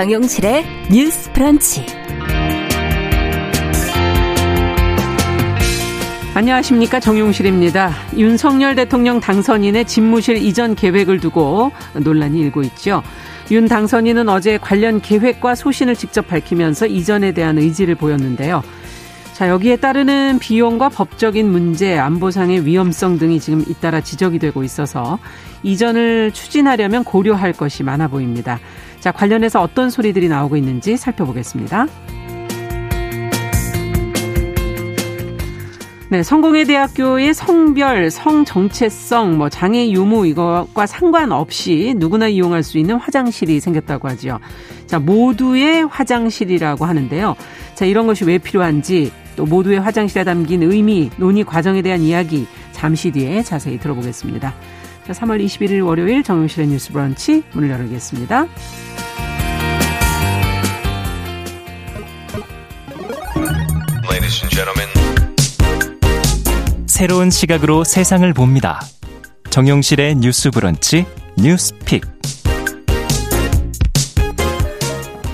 정용실의 뉴스 프런치. 안녕하십니까 정용실입니다. 윤석열 대통령 당선인의 집무실 이전 계획을 두고 논란이 일고 있죠. 윤 당선인은 어제 관련 계획과 소신을 직접 밝히면서 이전에 대한 의지를 보였는데요. 자, 여기에 따르는 비용과 법적인 문제, 안보상의 위험성 등이 지금 잇따라 지적이 되고 있어서 이전을 추진하려면 고려할 것이 많아 보입니다. 자, 관련해서 어떤 소리들이 나오고 있는지 살펴보겠습니다. 네, 성공회 대학교의 성별, 성 정체성, 뭐 장애 유무 이것과 상관없이 누구나 이용할 수 있는 화장실이 생겼다고 하죠. 자, 모두의 화장실이라고 하는데요. 자, 이런 것이 왜 필요한지 또 모두의 화장실에 담긴 의미, 논의 과정에 대한 이야기 잠시 뒤에 자세히 들어보겠습니다. 자, 3월 21일 월요일 정용실의 뉴스 브런치 문을 열겠습니다. 새로운 시각으로 세상을 봅니다. 정용실의 뉴스 브런치 뉴스 pick.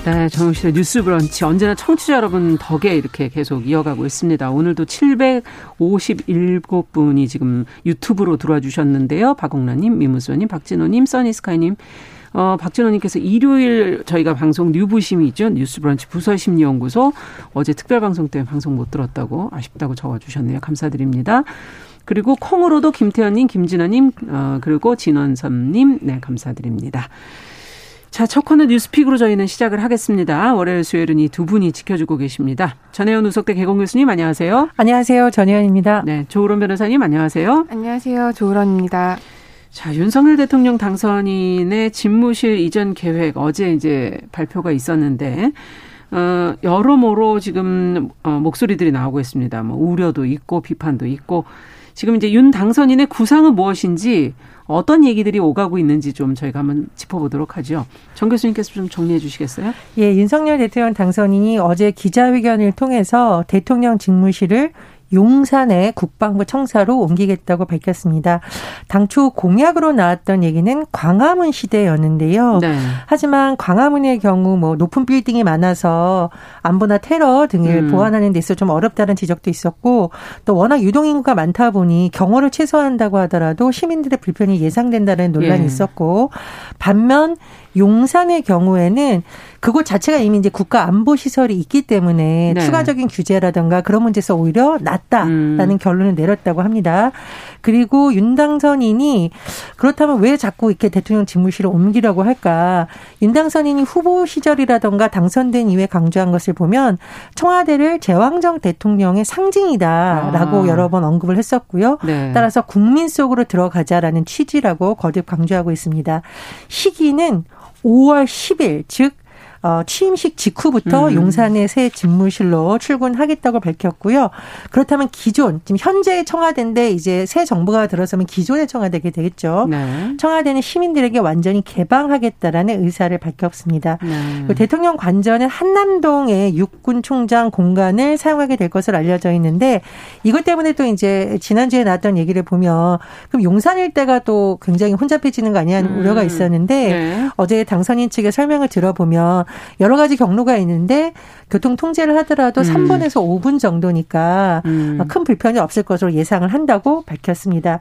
네, 정용실의 뉴스 브런치 언제나 청취자 여러분 덕에 이렇게 계속 이어가고 있습니다. 오늘도 757분이 지금 유튜브로 들어와 주셨는데요. 박옥란님, 미무수님, 박진호님, 써니스카이님, 어, 박진호님께서 일요일 저희가 방송 뉴부심이 있죠. 뉴스브런치 부서심리연구소 어제 특별방송 때문에 방송 못 들었다고 아쉽다고 적어주셨네요. 감사드립니다. 그리고 콩으로도 김태현님, 김진아님, 어, 그리고 진원섭님, 네, 감사드립니다. 자, 첫 코너 뉴스픽으로 저희는 시작을 하겠습니다. 월요일, 수요일은 이 두 분이 지켜주고 계십니다. 전혜연 우석대 개공 교수님, 안녕하세요. 안녕하세요. 전혜연입니다. 네, 조으론 변호사님, 안녕하세요. 안녕하세요. 조으론입니다. 자, 윤석열 대통령 당선인의 집무실 이전 계획 어제 이제 발표가 있었는데 어, 여러모로 지금 어, 목소리들이 나오고 있습니다. 뭐 우려도 있고 비판도 있고 지금 이제 윤 당선인의 구상은 무엇인지 어떤 얘기들이 오가고 있는지 좀 저희가 한번 짚어보도록 하죠. 정 교수님께서 좀 정리해 주시겠어요? 예, 윤석열 대통령 당선인이 어제 기자회견을 통해서 대통령 직무실을 용산의 국방부 청사로 옮기겠다고 밝혔습니다. 당초 공약으로 나왔던 얘기는 광화문 시대였는데요. 네. 하지만 광화문의 경우 뭐 높은 빌딩이 많아서 안보나 테러 등을 음. 보완하는 데 있어 좀 어렵다는 지적도 있었고 또 워낙 유동인구가 많다 보니 경호를 최소화한다고 하더라도 시민들의 불편이 예상된다는 논란이 예. 있었고 반면 용산의 경우에는 그곳 자체가 이미 이제 국가 안보 시설이 있기 때문에 네. 추가적인 규제라든가 그런 문제에서 오히려 낫다라는 음. 결론을 내렸다고 합니다. 그리고 윤당선인이 그렇다면 왜 자꾸 이렇게 대통령 집무실을 옮기려고 할까? 윤당선인이 후보 시절이라든가 당선된 이후에 강조한 것을 보면 청와대를 제왕정 대통령의 상징이다라고 아. 여러 번 언급을 했었고요. 네. 따라서 국민 속으로 들어가자라는 취지라고 거듭 강조하고 있습니다. 시기는 5월 10일 즉 어, 취임식 직후부터 음. 용산의 새 집무실로 출근하겠다고 밝혔고요. 그렇다면 기존 지금 현재 청와대인데 이제 새 정부가 들어서면 기존의 청와대게 되겠죠. 네. 청와대는 시민들에게 완전히 개방하겠다라는 의사를 밝혔습니다. 네. 대통령 관저는 한남동의 육군 총장 공간을 사용하게 될 것으로 알려져 있는데 이것 때문에 또 이제 지난주에 나왔던 얘기를 보면 그럼 용산 일대가 또 굉장히 혼잡해지는 거 아니냐는 음. 우려가 있었는데 네. 어제 당선인 측의 설명을 들어보면 여러 가지 경로가 있는데 교통 통제를 하더라도 음. 3분에서 5분 정도니까 음. 큰 불편이 없을 것으로 예상을 한다고 밝혔습니다.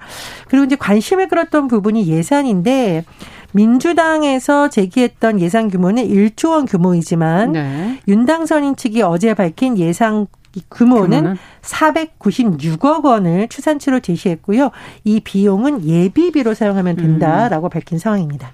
그리고 이제 관심을 끌었던 부분이 예산인데 민주당에서 제기했던 예산 규모는 1조 원 규모이지만 네. 윤당선인 측이 어제 밝힌 예산 규모는, 규모는 496억 원을 추산치로 제시했고요. 이 비용은 예비비로 사용하면 된다라고 음. 밝힌 상황입니다.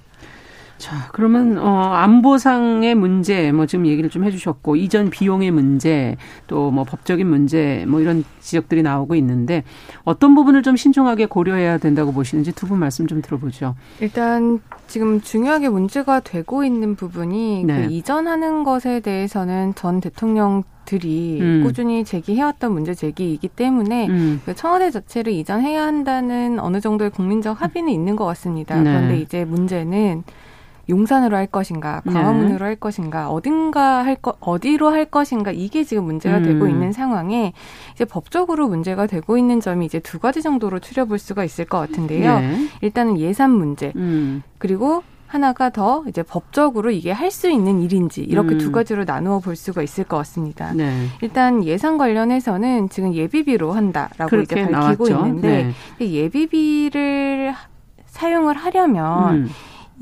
자, 그러면 어 안보상의 문제 뭐 지금 얘기를 좀 해주셨고 이전 비용의 문제 또 뭐 법적인 문제 뭐 이런 지적들이 나오고 있는데 어떤 부분을 좀 신중하게 고려해야 된다고 보시는지 두 분 말씀 좀 들어보죠. 일단 지금 중요하게 문제가 되고 있는 부분이 그 네. 그 이전하는 것에 대해서는 전 대통령 들이 음. 꾸준히 제기해왔던 문제 제기이기 때문에 음. 그 청와대 자체를 이전해야 한다는 어느 정도의 국민적 합의는 있는 것 같습니다. 네. 그런데 이제 문제는 용산으로 할 것인가, 네. 광화문으로 네. 할 것인가, 어딘가 할 것, 어디로 할 것인가, 이게 지금 문제가 음. 되고 있는 상황에 이제 법적으로 문제가 되고 있는 점이 이제 두 가지 정도로 추려볼 수가 있을 것 같은데요. 네. 일단은 예산 문제, 음. 그리고 하나가 더 이제 법적으로 이게 할 수 있는 일인지 이렇게 음. 두 가지로 나누어 볼 수가 있을 것 같습니다. 네. 일단 예산 관련해서는 지금 예비비로 한다라고 이제 밝히고 나왔죠. 있는데 네. 예비비를 사용을 하려면 음.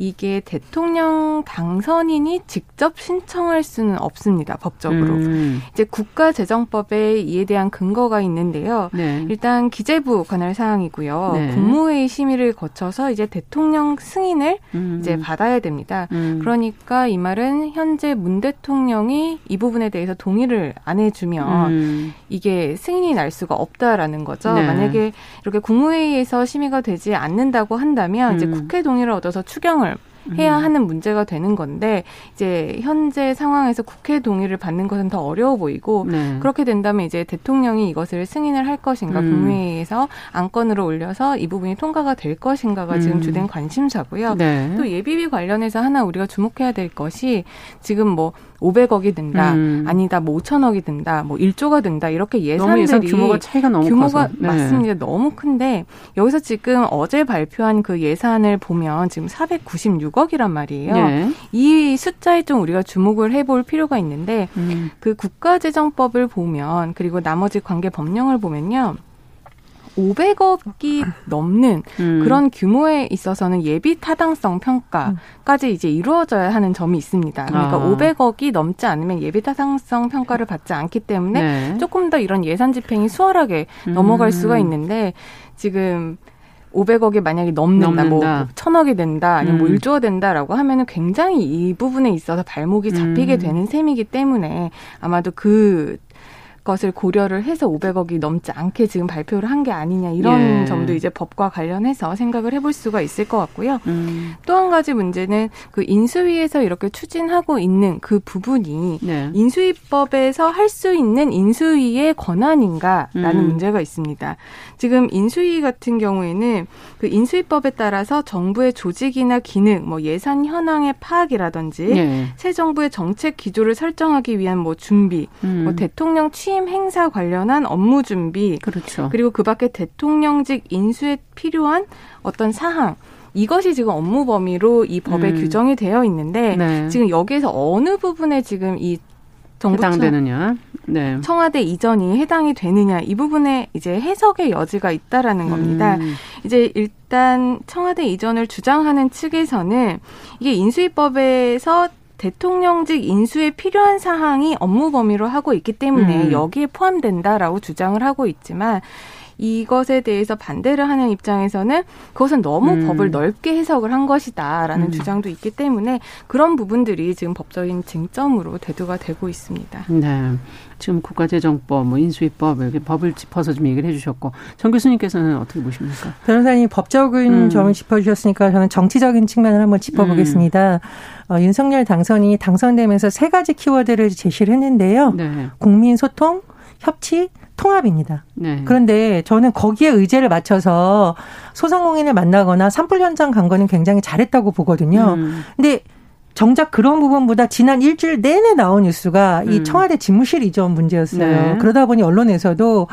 이게 대통령 당선인이 직접 신청할 수는 없습니다. 법적으로. 음. 이제 국가재정법에 이에 대한 근거가 있는데요. 네. 일단 기재부 관할 사항이고요. 네. 국무회의 심의를 거쳐서 이제 대통령 승인을 음. 이제 받아야 됩니다. 음. 그러니까 이 말은 현재 문 대통령이 이 부분에 대해서 동의를 안 해주면 음. 이게 승인이 날 수가 없다라는 거죠. 네. 만약에 이렇게 국무회의에서 심의가 되지 않는다고 한다면 이제 음. 국회 동의를 얻어서 추경을 해야 하는 문제가 되는 건데 이제 현재 상황에서 국회 동의를 받는 것은 더 어려워 보이고 네. 그렇게 된다면 이제 대통령이 이것을 승인을 할 것인가 음. 국무회의에서 안건으로 올려서 이 부분이 통과가 될 것인가가 지금 음. 주된 관심사고요. 네. 또 예비비 관련해서 하나 우리가 주목해야 될 것이 지금 뭐 500억이 든다, 음. 아니다, 뭐 5천억이 든다, 뭐 1조가 든다 이렇게 너무 예산 예산들이 규모가 차이가 너무 규모가 커서. 네. 맞습니다. 너무 큰데 여기서 지금 어제 발표한 그 예산을 보면 지금 496억이란 말이에요. 네. 이 숫자에 좀 우리가 주목을 해볼 필요가 있는데 음. 그 국가재정법을 보면 그리고 나머지 관계 법령을 보면요. 500억이 넘는 음. 그런 규모에 있어서는 예비 타당성 평가까지 이제 이루어져야 하는 점이 있습니다. 그러니까 아. 500억이 넘지 않으면 예비 타당성 평가를 받지 않기 때문에 네. 조금 더 이런 예산 집행이 수월하게 넘어갈 수가 음. 있는데 지금 500억이 만약에 넘는다, 넘는다. 뭐 천억이 된다, 아니면 뭐 음. 1조가 된다라고 하면은 굉장히 이 부분에 있어서 발목이 잡히게 음. 되는 셈이기 때문에 아마도 그 것을 고려를 해서 500억이 넘지 않게 지금 발표를 한 게 아니냐 이런 예. 점도 이제 법과 관련해서 생각을 해볼 수가 있을 것 같고요. 음. 또한 가지 문제는 그 인수위에서 이렇게 추진하고 있는 그 부분이 네. 인수위법에서 할 수 있는 인수위의 권한인가라는 음. 문제가 있습니다. 지금 인수위 같은 경우에는 그 인수위법에 따라서 정부의 조직이나 기능, 뭐 예산 현황의 파악이라든지 네. 새 정부의 정책 기조를 설정하기 위한 뭐 준비, 음. 뭐 대통령 취임 행사 관련한 업무 준비, 그렇죠. 그리고 그 밖에 대통령직 인수에 필요한 어떤 사항, 이것이 지금 업무 범위로 이 법에 음. 규정이 되어 있는데 네. 지금 여기에서 어느 부분에 지금 이 정부 해당되느냐. 네. 청와대 이전이 해당이 되느냐 이 부분에 이제 해석의 여지가 있다라는 겁니다. 음. 이제 일단 청와대 이전을 주장하는 측에서는 이게 인수위법에서 대통령직 인수에 필요한 사항이 업무 범위로 하고 있기 때문에 음. 여기에 포함된다라고 주장을 하고 있지만 이것에 대해서 반대를 하는 입장에서는 그것은 너무 음. 법을 넓게 해석을 한 것이다라는 음. 주장도 있기 때문에 그런 부분들이 지금 법적인 쟁점으로 대두가 되고 있습니다. 네. 지금 국가재정법, 뭐 인수위법 이렇게 법을 짚어서 좀 얘기를 해주셨고 정 교수님께서는 어떻게 보십니까? 변호사님 법적인 음. 점을 짚어주셨으니까 저는 정치적인 측면을 한번 짚어보겠습니다. 음. 어, 윤석열 당선인이 당선되면서 세 가지 키워드를 제시를 했는데요. 네. 국민 소통, 협치, 통합입니다. 네. 그런데 저는 거기에 의제를 맞춰서 소상공인을 만나거나 산불 현장 간 거는 굉장히 잘했다고 보거든요. 음. 근데 정작 그런 부분보다 지난 일주일 내내 나온 뉴스가 이 음. 청와대 집무실 이전 문제였어요. 네. 그러다 보니 언론에서도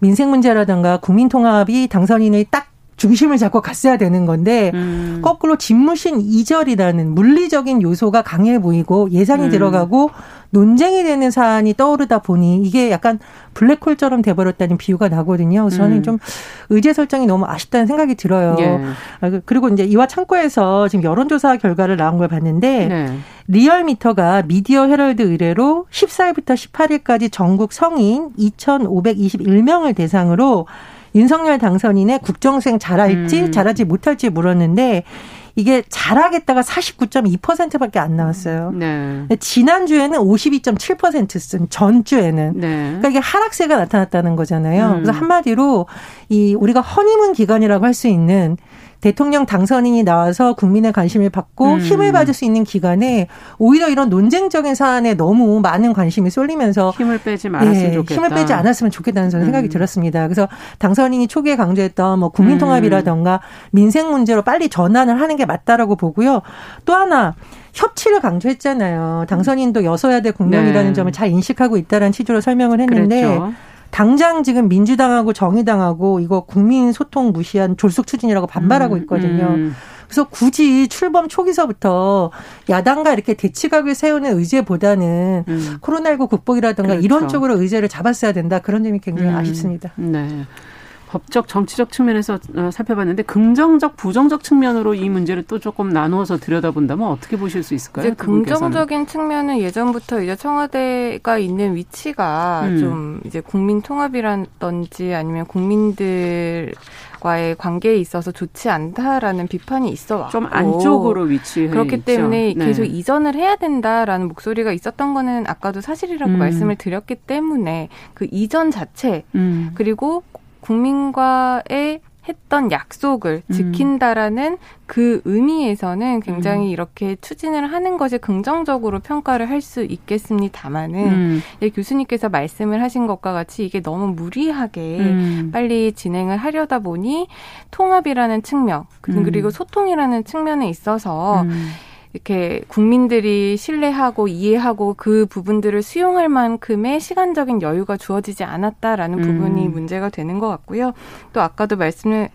민생 문제라든가 국민 통합이 당선인의 딱 중심을 잡고 갔어야 되는 건데 음. 거꾸로 집무신 이절이라는 물리적인 요소가 강해 보이고 예산이 음. 들어가고 논쟁이 되는 사안이 떠오르다 보니 이게 약간 블랙홀처럼 돼버렸다는 비유가 나거든요. 그래서 저는 음. 좀 의제 설정이 너무 아쉽다는 생각이 들어요. 예. 아, 그- 그리고 이제 이와 창고에서 지금 여론조사 결과를 나온 걸 봤는데 네. 리얼미터가 미디어 헤럴드 의뢰로 14일부터 18일까지 전국 성인 2,521명을 대상으로 윤석열 당선인의 국정수행 잘할지 음. 잘하지 못할지 물었는데 이게 잘하겠다가 49.2%밖에 안 나왔어요. 네. 지난주에는 52.7%쓴 전주에는 네. 그러니까 이게 하락세가 나타났다는 거잖아요. 음. 그래서 한마디로 이 우리가 허니문 기간이라고 할 수 있는 대통령 당선인이 나와서 국민의 관심을 받고 음. 힘을 받을 수 있는 기간에 오히려 이런 논쟁적인 사안에 너무 많은 관심이 쏠리면서 힘을 빼지 말았으면 예, 좋겠다. 힘을 빼지 않았으면 좋겠다는 저는 생각이 음. 들었습니다. 그래서 당선인이 초기에 강조했던 뭐 국민 통합이라던가 민생 문제로 빨리 전환을 하는 게 맞다라고 보고요. 또 하나 협치를 강조했잖아요. 당선인도 여서야대 국면이라는 네. 점을 잘 인식하고 있다라는 취지로 설명을 했는데 그랬죠. 당장 지금 민주당하고 정의당하고 이거 국민 소통 무시한 졸속 추진이라고 반발하고 음, 있거든요. 음. 그래서 굳이 출범 초기서부터 야당과 이렇게 대치각을 세우는 의제보다는 음. 코로나19 극복이라든가 그렇죠. 이런 쪽으로 의제를 잡았어야 된다. 그런 점이 굉장히 음. 아쉽습니다. 네. 법적 정치적 측면에서 어, 살펴봤는데 긍정적 부정적 측면으로 이 문제를 또 조금 나누어서 들여다본다면 어떻게 보실 수 있을까요? 이제 긍정적인 측면은 예전부터 이제 청와대가 있는 위치가 음. 좀 이제 국민 통합이라든지 아니면 국민들 과의 관계에 있어서 좋지 않다라는 비판이 있어 왔고 좀 안쪽으로 위치해 그렇기 있죠. 때문에 네. 계속 이전을 해야 된다라는 목소리가 있었던 거는 아까도 사실이라고 음. 말씀을 드렸기 때문에 그 이전 자체 음. 그리고 국민과의 했던 약속을 음. 지킨다라는 음. 그 의미에서는 굉장히 음. 이렇게 추진을 하는 것이 긍정적으로 평가를 할 수 있겠습니다만은 음. 교수님께서 말씀을 하신 것과 같이 이게 너무 무리하게 음. 빨리 진행을 하려다 보니 통합이라는 측면 음. 그리고 소통이라는 측면에 있어서 이렇게 국민들이 신뢰하고 이해하고 그 부분들을 수용할 만큼의 시간적인 여유가 주어지지 않았다라는 음. 부분이 문제가 되는 것 같고요. 또 아까도 말씀을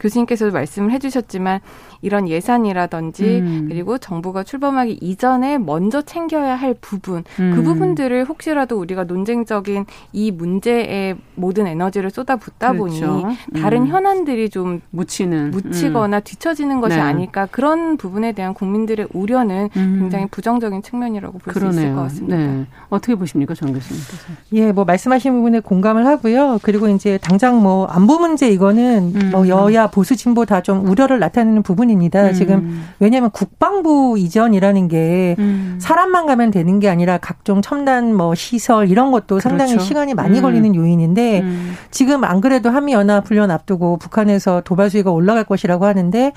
교수님께서도 말씀을 해주셨지만 이런 예산이라든지 음. 그리고 정부가 출범하기 이전에 먼저 챙겨야 할 부분 그 음. 그 부분들을 혹시라도 우리가 논쟁적인 이 문제에 모든 에너지를 쏟아붓다 그렇죠. 보니 다른 음. 현안들이 좀 묻히는 묻히거나 음. 뒤처지는 것이 네. 아닐까 그런 부분에 대한 국민들의 우려는 음. 굉장히 부정적인 측면이라고 볼 수 있을 것 같습니다. 네. 어떻게 보십니까, 정 교수님께서? 예, 뭐 말씀하신 부분에 공감을 하고요. 그리고 이제 당장 뭐 안보 문제 이거는 음. 뭐여 야 보수 진보 다 좀 우려를 나타내는 부분입니다. 음. 지금 왜냐하면 국방부 이전이라는 게 음. 사람만 가면 되는 게 아니라 각종 첨단 뭐 시설 이런 것도 그렇죠. 상당히 시간이 많이 음. 걸리는 요인인데 음. 지금 안 그래도 한미 연합 훈련 앞두고 북한에서 도발 수위가 올라갈 것이라고 하는데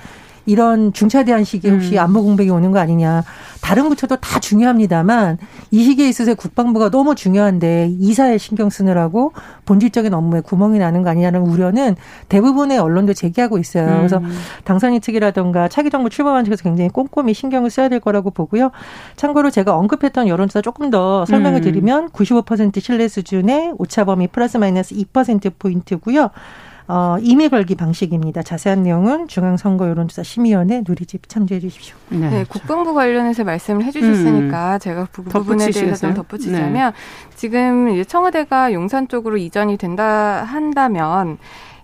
이런 중차대한 시기에 혹시 음. 안보 공백이 오는 거 아니냐. 다른 부처도 다 중요합니다만 이 시기에 있어서 국방부가 너무 중요한데 이사에 신경 쓰느라고 본질적인 업무에 구멍이 나는 거 아니냐는 우려는 대부분의 언론도 제기하고 있어요. 음. 그래서 당선인 측이라든가 차기 정부 출범한 측에서 굉장히 꼼꼼히 신경을 써야 될 거라고 보고요. 참고로 제가 언급했던 여론조사 조금 더 설명을 음. 드리면 95% 신뢰 수준의 오차범위 플러스 마이너스 2% 포인트고요. 어, 임의 걸기 방식입니다. 자세한 내용은 중앙선거 여론조사 심의위원회 누리집 참조해 주십시오. 네, 네 국방부 관련해서 말씀을 해주셨으니까 음. 제가 그 부분에 대해서 좀 덧붙이자면 네. 지금 이제 청와대가 용산 쪽으로 이전이 된다 한다면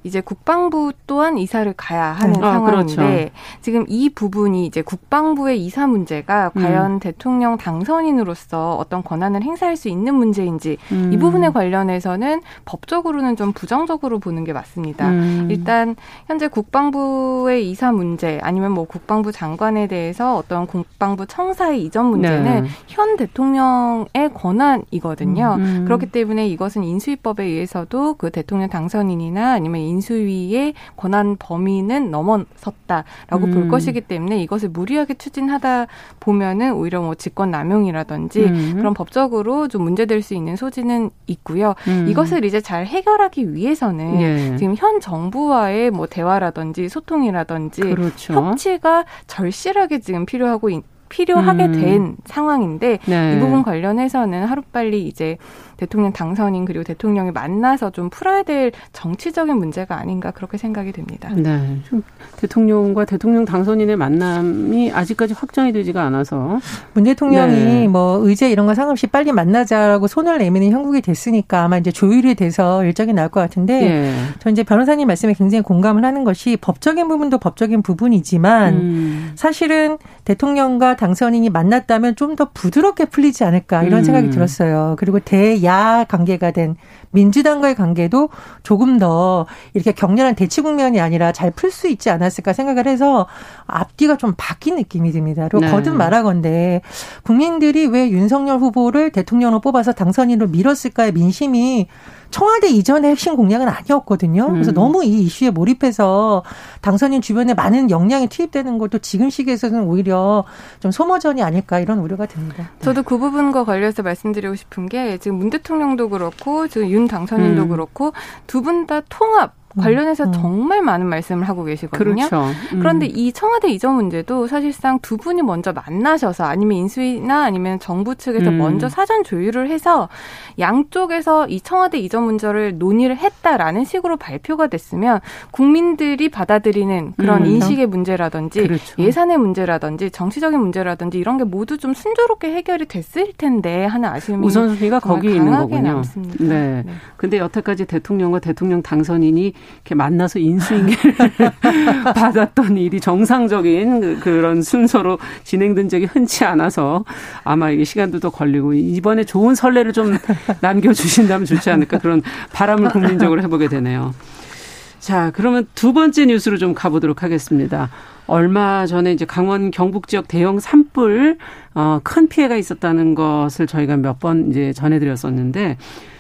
이제 국방부 또한 이사를 가야 하는 아, 상황인데 그렇죠. 지금 이 부분이 이제 국방부의 이사 문제가 음. 과연 대통령 당선인으로서 어떤 권한을 행사할 수 있는 문제인지 음. 이 부분에 관련해서는 법적으로는 좀 부정적으로 보는 게 맞습니다. 음. 일단 현재 국방부의 이사 문제 아니면 뭐 국방부 장관에 대해서 어떤 국방부 청사의 이전 문제는 네. 현 대통령의 권한이거든요. 음. 음. 그렇기 때문에 이것은 인수위법에 의해서도 그 대통령 당선인이나 아니면 인수위의 권한 범위는 넘어섰다라고 음. 볼 것이기 때문에 이것을 무리하게 추진하다 보면은 오히려 뭐 직권 남용이라든지 음. 그런 법적으로 좀 문제될 수 있는 소지는 있고요. 음. 이것을 이제 잘 해결하기 위해서는 예. 지금 현 정부와의 뭐 대화라든지 소통이라든지 그렇죠. 협치가 절실하게 지금 필요하고 있, 필요하게 음. 된 상황인데 네. 이 부분 관련해서는 하루빨리 이제 대통령 당선인 그리고 대통령이 만나서 좀 풀어야 될 정치적인 문제가 아닌가 그렇게 생각이 됩니다. 네. 좀 대통령과 대통령 당선인의 만남이 아직까지 확정이 되지가 않아서 문 대통령이 네. 뭐 의제 이런 거 상관없이 빨리 만나자라고 손을 내미는 형국이 됐으니까 아마 이제 조율이 돼서 일정이 나올 것 같은데 네. 저 이제 변호사님 말씀에 굉장히 공감을 하는 것이 법적인 부분도 법적인 부분이지만 음. 사실은 대통령과 당선인이 만났다면 좀 더 부드럽게 풀리지 않을까 이런 음. 생각이 들었어요. 그리고 대야 야 관계가 된 민주당과의 관계도 조금 더 이렇게 격렬한 대치 국면이 아니라 잘 풀 수 있지 않았을까 생각을 해서 앞뒤가 좀 바뀐 느낌이 듭니다. 그리고 네. 거듭 말하건데 국민들이 왜 윤석열 후보를 대통령으로 뽑아서 당선인으로 밀었을까의 민심이 청와대 이전의 핵심 공약은 아니었거든요. 그래서 음. 너무 이 이슈에 몰입해서 당선인 주변에 많은 역량이 투입되는 것도 지금 시기에서는 오히려 좀 소모전이 아닐까 이런 우려가 듭니다. 저도 그 부분과 관련해서 말씀드리고 싶은 게 지금 문 대통령도 그렇고 지금 윤 당선인도 음. 그렇고 두 분 다 통합 관련해서 음. 정말 많은 말씀을 하고 계시거든요. 그렇죠. 음. 그런데 이 청와대 이전 문제도 사실상 두 분이 먼저 만나셔서 아니면 인수위나 아니면 정부 측에서 음. 먼저 사전 조율을 해서 양쪽에서 이 청와대 이전 문제를 논의를 했다라는 식으로 발표가 됐으면 국민들이 받아들이는 그런 음. 인식의 문제라든지 그렇죠. 예산의 문제라든지 정치적인 문제라든지 이런 게 모두 좀 순조롭게 해결이 됐을 텐데 하는 아쉬움이 우선순위가 거기 있는 거군요. 남습니다. 네. 네. 근데 여태까지 대통령과 대통령 당선인이 이렇게 만나서 인수인계를 받았던 일이 정상적인 그, 그런 순서로 진행된 적이 흔치 않아서 아마 이게 시간도 더 걸리고 이번에 좋은 선례를 좀 남겨주신다면 좋지 않을까 그런 바람을 국민적으로 해보게 되네요. 자, 그러면 두 번째 뉴스로 좀 가보도록 하겠습니다. 얼마 전에 이제 강원 경북 지역 대형 산불 어, 큰 피해가 있었다는 것을 저희가 몇 번 이제 전해드렸었는데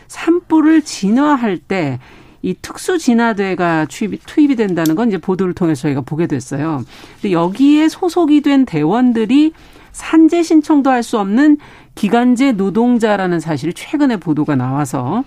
산불을 진화할 때 이 특수 진화대가 투입이, 투입이 된다는 건 이제 보도를 통해서 저희가 보게 됐어요. 근데 여기에 소속이 된 대원들이 산재 신청도 할 수 없는 기간제 노동자라는 사실이 최근에 보도가 나와서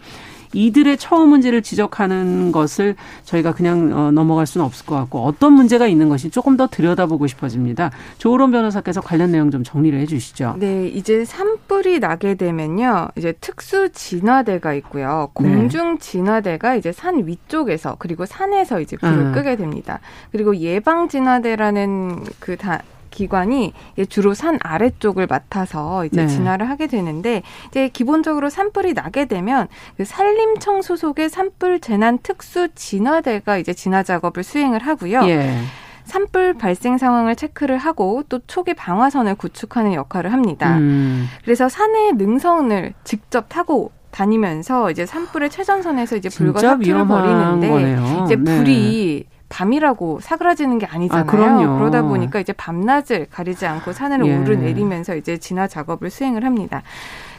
이들의 처우 문제를 지적하는 것을 저희가 그냥 어, 넘어갈 수는 없을 것 같고 어떤 문제가 있는 것이 조금 더 들여다보고 싶어집니다. 조으론 변호사께서 관련 내용 좀 정리를 해 주시죠. 네, 이제 산불이 나게 되면요. 이제 특수 진화대가 있고요. 공중 진화대가 이제 산 위쪽에서 그리고 산에서 이제 불을 음. 끄게 됩니다. 그리고 예방 진화대라는 그 다 기관이 주로 산 아래쪽을 맡아서 이제 네. 진화를 하게 되는데 이제 기본적으로 산불이 나게 되면 그 산림청 소속의 산불 재난 특수 진화대가 이제 진화 작업을 수행을 하고요. 예. 산불 발생 상황을 체크를 하고 또 초기 방화선을 구축하는 역할을 합니다. 음. 그래서 산의 능선을 직접 타고 다니면서 이제 산불의 최전선에서 이제 불과 사투를 벌이는데 거네요. 이제 네. 불이 밤이라고 사그라지는 게 아니잖아요. 아, 그러다 보니까 이제 밤낮을 가리지 않고 산을 예. 오르내리면서 이제 진화 작업을 수행을 합니다.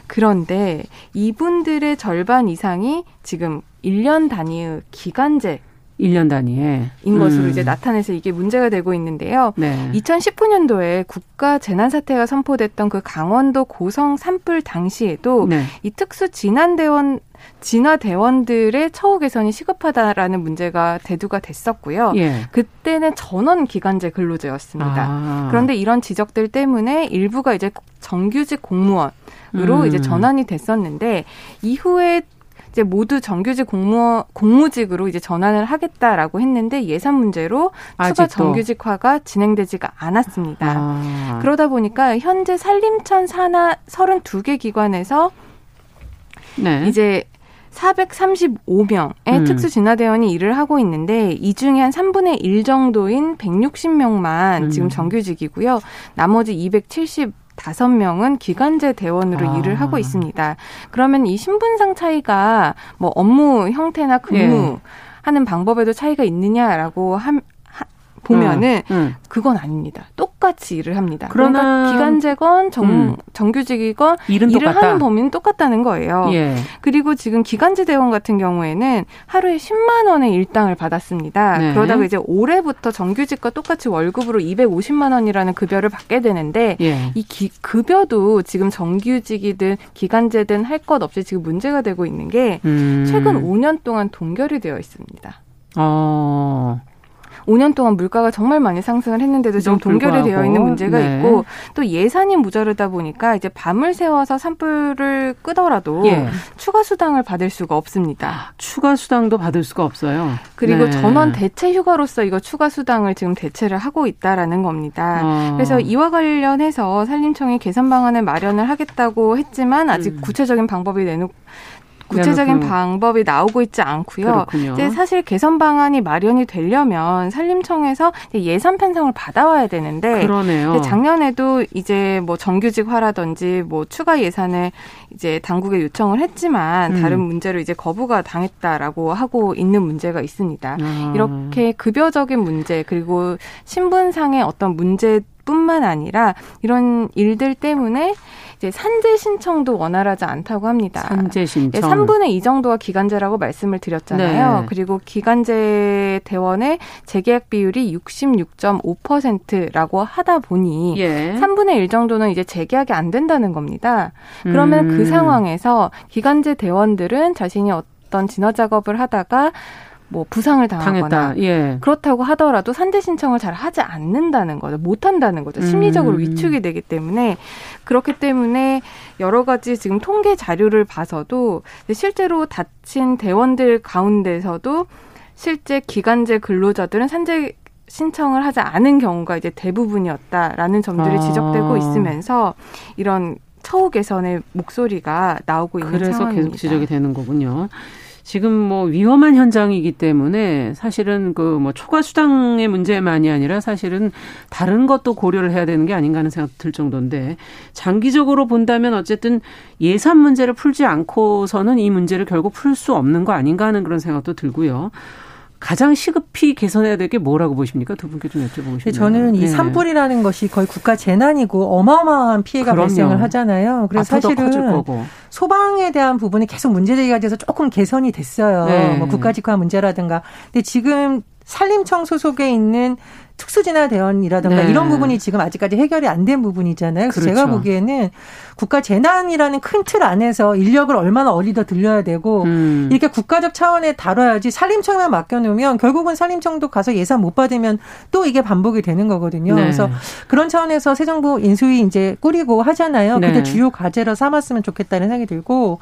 그런데 이분들의 절반 이상이 지금 1년 단위의 기간제 1년 단위에 인 것으로 음. 이제 나타내서 이게 문제가 되고 있는데요. 네. 2019년도에 국가 재난 사태가 선포됐던 그 강원도 고성 산불 당시에도 네. 이 특수 진안대원 진화 대원들의 처우 개선이 시급하다라는 문제가 대두가 됐었고요. 예. 그때는 전원 기간제 근로제였습니다. 아. 그런데 이런 지적들 때문에 일부가 이제 정규직 공무원으로 음. 이제 전환이 됐었는데 이후에 이제 모두 정규직 공무 공무직으로 이제 전환을 하겠다라고 했는데 예산 문제로 추가 정규직화가 진행되지가 않았습니다. 아. 그러다 보니까 현재 산림청 산하 32개 기관에서 네. 이제 435명의 음. 특수진화대원이 일을 하고 있는데 이 중에 한 3분의 1 정도인 160명만 음. 지금 정규직이고요. 나머지 270 다섯 명은 기간제 대원으로 아. 일을 하고 있습니다. 그러면 이 신분상 차이가 뭐 업무 형태나 근무 예. 하는 방법에도 차이가 있느냐라고 함, 보면은 음, 음. 그건 아닙니다. 똑같이 일을 합니다. 그러니까 기간제건 정, 음. 정규직이건 일은 일을 똑같다. 하는 범위는 똑같다는 거예요. 예. 그리고 지금 기간제 대원 같은 경우에는 하루에 10만 원의 일당을 받았습니다. 네. 그러다가 이제 올해부터 정규직과 똑같이 월급으로 250만 원이라는 급여를 받게 되는데 예. 이 기, 급여도 지금 정규직이든 기간제든 할 것 없이 지금 문제가 되고 있는 게 음. 최근 5년 동안 동결이 되어 있습니다. 어. 5년 동안 물가가 정말 많이 상승을 했는데도 지금 동결이 되어 있는 문제가 네. 있고 또 예산이 모자르다 보니까 이제 밤을 새워서 산불을 끄더라도 예. 추가 수당을 받을 수가 없습니다. 아, 추가 수당도 받을 수가 없어요. 그리고 네. 전원 대체 휴가로서 이거 추가 수당을 지금 대체를 하고 있다라는 겁니다. 어. 그래서 이와 관련해서 산림청이 개선 방안을 마련을 하겠다고 했지만 아직 음. 구체적인 방법이 내놓 구체적인 네, 방법이 나오고 있지 않고요. 그렇군요. 이제 사실 개선 방안이 마련이 되려면 산림청에서 예산 편성을 받아와야 되는데 그러네요. 작년에도 이제 뭐 정규직화라든지 뭐 추가 예산을 이제 당국에 요청을 했지만 음. 다른 문제로 이제 거부가 당했다라고 하고 있는 문제가 있습니다. 아. 이렇게 급여적인 문제 그리고 신분상의 어떤 문제 뿐만 아니라 이런 일들 때문에 이제 산재 신청도 원활하지 않다고 합니다. 산재 신청. 네, 3분의 2 정도가 기간제라고 말씀을 드렸잖아요. 네. 그리고 기간제 대원의 재계약 비율이 66.5%라고 하다 보니 예. 3분의 1 정도는 이제 재계약이 안 된다는 겁니다. 그러면 그 음. 그 상황에서 기간제 대원들은 자신이 어떤 진화 작업을 하다가 뭐 부상을 당하거나 예. 그렇다고 하더라도 산재 신청을 잘 하지 않는다는 거죠. 못 한다는 거죠. 심리적으로 음. 위축이 되기 때문에 그렇기 때문에 여러 가지 지금 통계 자료를 봐서도 실제로 다친 대원들 가운데서도 실제 기간제 근로자들은 산재 신청을 하지 않은 경우가 이제 대부분이었다라는 점들이 아. 지적되고 있으면서 이런 처우 개선의 목소리가 나오고 있는 그래서 상황입니다. 계속 지적이 되는 거군요. 지금 뭐 위험한 현장이기 때문에 사실은 그 뭐 초과 수당의 문제만이 아니라 사실은 다른 것도 고려를 해야 되는 게 아닌가 하는 생각 들 정도인데 장기적으로 본다면 어쨌든 예산 문제를 풀지 않고서는 이 문제를 결국 풀 수 없는 거 아닌가 하는 그런 생각도 들고요. 가장 시급히 개선해야 될 게 뭐라고 보십니까? 두 분께 좀 여쭤보고 싶네요. 저는 이 네. 산불이라는 것이 거의 국가 재난이고 어마어마한 피해가 그럼요. 발생을 하잖아요. 그래서 사실은 소방에 대한 부분이 계속 문제제기가 돼서 조금 개선이 됐어요. 네. 뭐 국가직화 문제라든가. 근데 지금 산림청 소속에 있는 특수진화 대원이라든가 네. 이런 부분이 지금 아직까지 해결이 안 된 부분이잖아요. 그래서 그렇죠. 제가 보기에는 국가 재난이라는 큰 틀 안에서 인력을 얼마나 어디다 들려야 되고 음. 이렇게 국가적 차원에 다뤄야지 산림청에 맡겨놓으면 결국은 산림청도 가서 예산 못 받으면 또 이게 반복이 되는 거거든요. 네. 그래서 그런 차원에서 새 정부 인수위 이제 꾸리고 하잖아요. 네. 그때 주요 과제로 삼았으면 좋겠다는 생각이 들고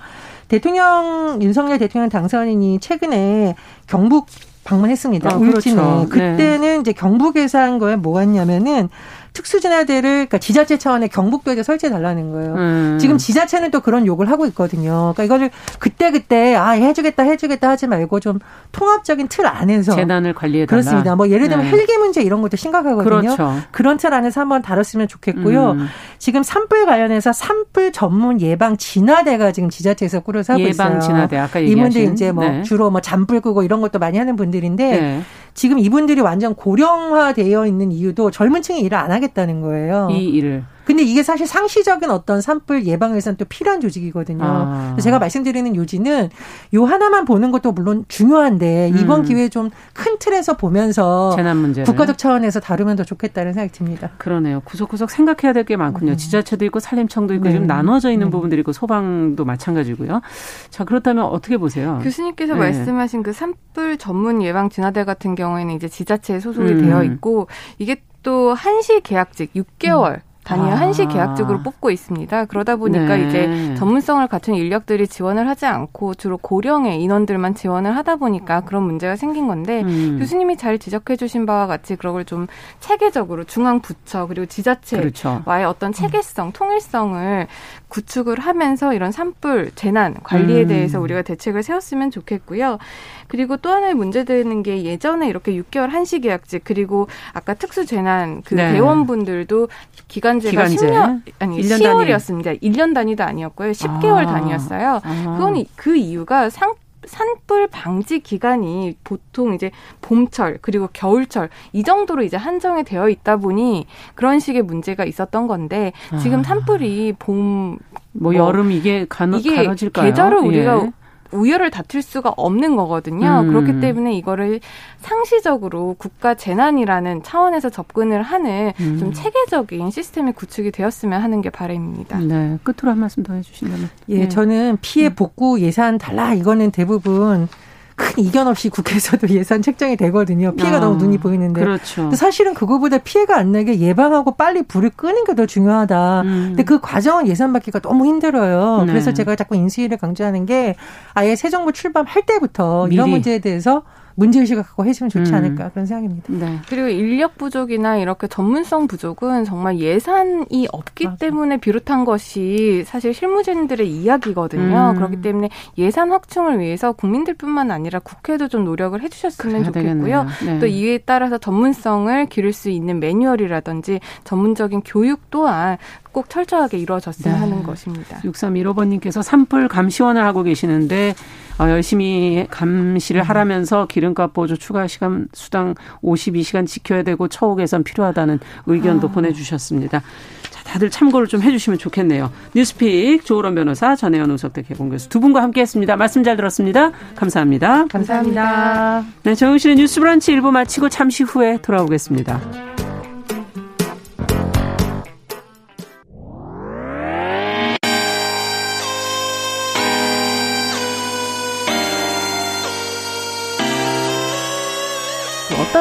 대통령 윤석열 대통령 당선인이 최근에 경북 방문했습니다. 아, 울진에. 그렇죠. 그때는 네. 이제 경북에서 한 거에 뭐였냐면은 특수진화대를 그러니까 지자체 차원의 경북도에 설치해 달라는 거예요. 음. 지금 지자체는 또 그런 요구를 하고 있거든요. 그러니까 이거를 그때 그때 아 해주겠다 해주겠다 하지 말고 좀 통합적인 틀 안에서 재난을 관리해 달라. 그렇습니다. 뭐 예를 들면 네. 헬기 문제 이런 것도 심각하거든요. 그렇죠. 그런 틀 안에서 한번 다뤘으면 좋겠고요. 음. 지금 산불 관련해서 산불 전문 예방 진화대가 지금 지자체에서 꾸려서 하고 예방 있어요. 예방 진화대 아까 얘기하신 이분들 이제 뭐 네. 주로 뭐 잔불 끄고 이런 것도 많이 하는 분들인데 네. 지금 이분들이 완전 고령화되어 있는 이유도 젊은 층이 일을 안 하겠다는 거예요. 이 일을. 근데 이게 사실 상시적인 어떤 산불 예방을 위해서는 또 필요한 조직이거든요. 아. 제가 말씀드리는 요지는 요 하나만 보는 것도 물론 중요한데 이번 음. 기회에 좀 큰 틀에서 보면서 재난 문제 국가적 차원에서 다루면 더 좋겠다는 생각이 듭니다. 그러네요. 구석구석 생각해야 될 게 많군요. 음. 지자체도 있고 산림청도 있고 네. 좀 나눠져 있는 네. 부분들이 있고 소방도 마찬가지고요. 자 그렇다면 어떻게 보세요? 교수님께서 네. 말씀하신 그 산불 전문 예방 진화대 같은 경우에는 이제 지자체에 소속이 음. 되어 있고 이게 또 한시 계약직 6개월 음. 단위 아. 한시 계약직으로 뽑고 있습니다. 그러다 보니까 네. 이제 전문성을 갖춘 인력들이 지원을 하지 않고 주로 고령의 인원들만 지원을 하다 보니까 그런 문제가 생긴 건데 음. 교수님이 잘 지적해 주신 바와 같이 그런 걸 좀 체계적으로 중앙 부처 그리고 지자체와의 그렇죠. 어떤 체계성, 통일성을 구축을 하면서 이런 산불 재난 관리에 음. 대해서 우리가 대책을 세웠으면 좋겠고요. 그리고 또 하나의 문제되는 게 예전에 이렇게 6개월 한시 계약직 그리고 아까 특수 재난 그 네. 대원분들도 기간제가 기간제. 10년 아니 1년 10월이었습니다. 단위. 1년 단위도 아니었고요. 10개월 아. 단위였어요. 아. 그건 그 이유가 상 산불 방지 기간이 보통 이제 봄철 그리고 겨울철 이 정도로 이제 한정이 되어 있다 보니 그런 식의 문제가 있었던 건데 지금 아. 산불이 봄뭐 뭐 여름 이게 가너, 이게 가너질까요? 계절을 우리가 예. 우열을 다툴 수가 없는 거거든요. 음. 그렇기 때문에 이거를 상시적으로 국가 재난이라는 차원에서 접근을 하는 음. 좀 체계적인 시스템이 구축이 되었으면 하는 게 바람입니다. 네. 끝으로 한 말씀 더 해주신다면. 예, 네. 저는 피해 네. 복구 예산 달라 이거는 대부분 큰 이견 없이 국회에서도 예산 책정이 되거든요. 피해가 아, 너무 눈이 보이는데. 그렇죠. 사실은 그거보다 피해가 안 나게 예방하고 빨리 불을 끄는 게 더 중요하다. 음. 근데 그 과정은 예산 받기가 너무 힘들어요. 네. 그래서 제가 자꾸 인수위를 강조하는 게 아예 새 정부 출범할 때부터 미리. 이런 문제에 대해서 문제의식을 갖고 해주면 좋지 음. 않을까 그런 생각입니다. 네. 그리고 인력 부족이나 이렇게 전문성 부족은 정말 예산이 없기 맞아. 때문에 비롯한 것이 사실 실무진들의 이야기거든요. 음. 그렇기 때문에 예산 확충을 위해서 국민들뿐만 아니라 국회도 좀 노력을 해주셨으면 좋겠고요. 네. 또 이에 따라서 전문성을 기를 수 있는 매뉴얼이라든지 전문적인 교육 또한 꼭 철저하게 이루어졌으면 네. 하는 것입니다. 6315번님께서 산불 감시원을 하고 계시는데 어, 열심히 감시를 음. 하라면서 기름값 보조 추가 시간 수당 52시간 지켜야 되고 처우 개선 필요하다는 의견도 아. 보내주셨습니다. 자, 다들 참고를 좀 해주시면 좋겠네요. 뉴스픽 조으론 변호사 전혜연 우석대 개공 교수 두 분과 함께했습니다. 말씀 잘 들었습니다. 감사합니다. 감사합니다. 네, 정영실의 뉴스브런치 일부 마치고 잠시 후에 돌아오겠습니다.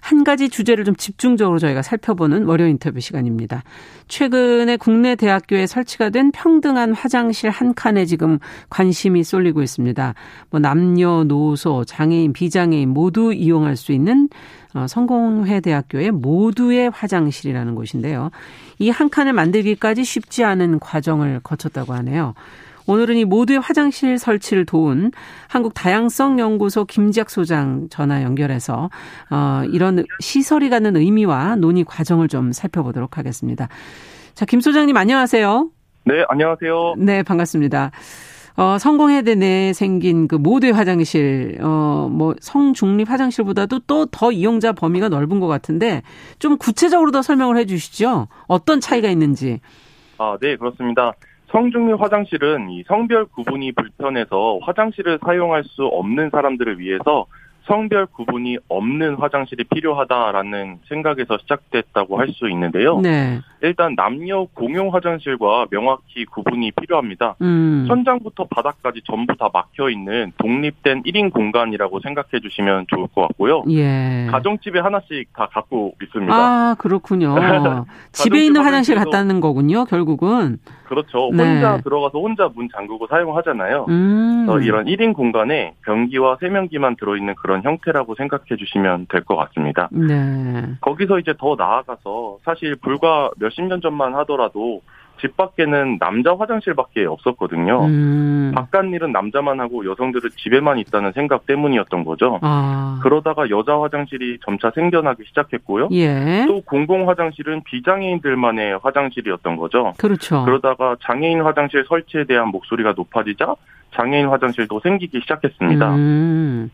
한 가지 주제를 좀 집중적으로 저희가 살펴보는 월요 인터뷰 시간입니다. 최근에 국내 대학교에 설치가 된 평등한 화장실 한 칸에 지금 관심이 쏠리고 있습니다. 뭐 남녀노소, 장애인, 비장애인 모두 이용할 수 있는 어, 성공회 대학교의 모두의 화장실이라는 곳인데요. 이 한 칸을 만들기까지 쉽지 않은 과정을 거쳤다고 하네요. 오늘은 이 모두의 화장실 설치를 도운 한국 다양성 연구소 김지학 소장 전화 연결해서 어 이런 시설이 갖는 의미와 논의 과정을 좀 살펴보도록 하겠습니다. 자, 김 소장님 안녕하세요. 네, 안녕하세요. 네, 반갑습니다. 어, 성공회대 내에 생긴 그 모두의 화장실, 어, 뭐, 성중립 화장실보다도 또 더 이용자 범위가 넓은 것 같은데, 좀 구체적으로 더 설명을 해 주시죠. 어떤 차이가 있는지. 아, 네, 그렇습니다. 성중립 화장실은 이 성별 구분이 불편해서 화장실을 사용할 수 없는 사람들을 위해서 성별 구분이 없는 화장실이 필요하다라는 생각에서 시작됐다고 할 수 있는데요. 네. 일단 남녀 공용 화장실과 명확히 구분이 필요합니다. 음. 천장부터 바닥까지 전부 다 막혀 있는 독립된 1인 공간이라고 생각해 주시면 좋을 것 같고요. 예. 가정집에 하나씩 다 갖고 있습니다. 아, 그렇군요. 집에 있는 화장실 갖다는 거군요, 결국은. 그렇죠. 네. 혼자 들어가서 혼자 문 잠그고 사용하잖아요. 음. 이런 1인 공간에 변기와 세면기만 들어 있는 그런 형태라고 생각해 주시면 될 것 같습니다. 네. 거기서 이제 더 나아가서 사실 불과 몇십 년 전만 하더라도 집 밖에는 남자 화장실밖에 없었거든요. 음. 바깥 일은 남자만 하고 여성들은 집에만 있다는 생각 때문이었던 거죠. 아. 그러다가 여자 화장실이 점차 생겨나기 시작했고요. 예. 또 공공 화장실은 비장애인들만의 화장실이었던 거죠. 그렇죠. 그러다가 장애인 화장실 설치에 대한 목소리가 높아지자 장애인 화장실도 생기기 시작했습니다. 음.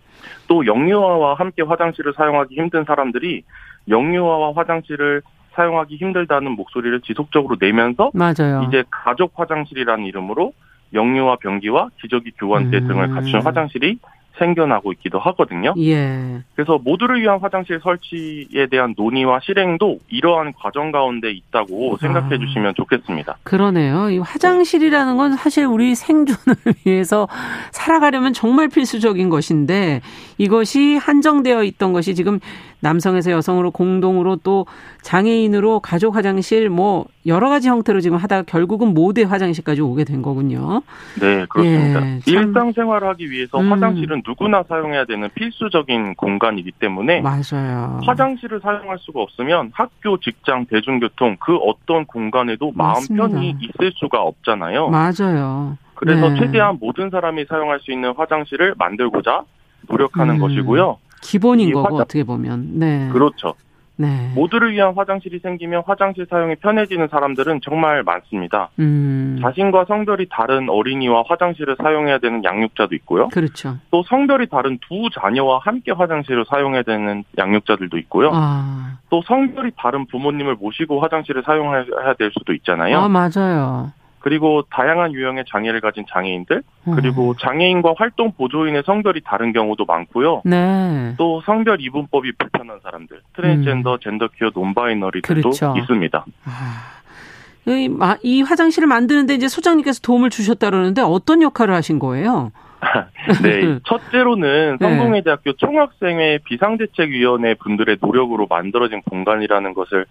또 영유아와 함께 화장실을 사용하기 힘든 사람들이 영유아와 화장실을 사용하기 힘들다는 목소리를 지속적으로 내면서 맞아요. 이제 가족 화장실이라는 이름으로 영유아 변기와 기저귀 교환대 음. 등을 갖춘 화장실이 생겨나고 있기도 하거든요. 예. 그래서 모두를 위한 화장실 설치에 대한 논의와 실행도 이러한 과정 가운데 있다고 아. 생각해 주시면 좋겠습니다. 그러네요. 이 화장실이라는 건 사실 우리 생존을 위해서 살아가려면 정말 필수적인 것인데 이것이 한정되어 있던 것이 지금 남성에서 여성으로 공동으로 또 장애인으로 가족 화장실 뭐 여러 가지 형태로 지금 하다가 결국은 모대 화장실까지 오게 된 거군요. 네, 그렇습니다. 예, 일상생활을 하기 위해서 음. 화장실은 누구나 사용해야 되는 필수적인 공간이기 때문에 맞아요. 화장실을 사용할 수가 없으면 학교, 직장, 대중교통 그 어떤 공간에도 마음 편히 있을 수가 없잖아요. 맞아요. 그래서 네. 최대한 모든 사람이 사용할 수 있는 화장실을 만들고자 노력하는 음. 것이고요. 기본인 거고 화장... 어떻게 보면. 네. 그렇죠. 네. 모두를 위한 화장실이 생기면 화장실 사용이 편해지는 사람들은 정말 많습니다. 음. 자신과 성별이 다른 어린이와 화장실을 사용해야 되는 양육자도 있고요. 그렇죠. 또 성별이 다른 두 자녀와 함께 화장실을 사용해야 되는 양육자들도 있고요. 아. 또 성별이 다른 부모님을 모시고 화장실을 사용해야 될 수도 있잖아요. 아, 맞아요. 그리고 다양한 유형의 장애를 가진 장애인들, 그리고 음. 장애인과 활동 보조인의 성별이 다른 경우도 많고요. 네. 또 성별 이분법이 불편한 사람들, 트랜스젠더, 음. 젠더퀴어, 논바이너리들도 그렇죠. 있습니다. 아. 이, 이 화장실을 만드는데 이제 소장님께서 도움을 주셨다 그러는데 어떤 역할을 하신 거예요? 네, 첫째로는 네. 성공회 대학교 총학생회 비상대책위원회 분들의 노력으로 만들어진 공간이라는 것을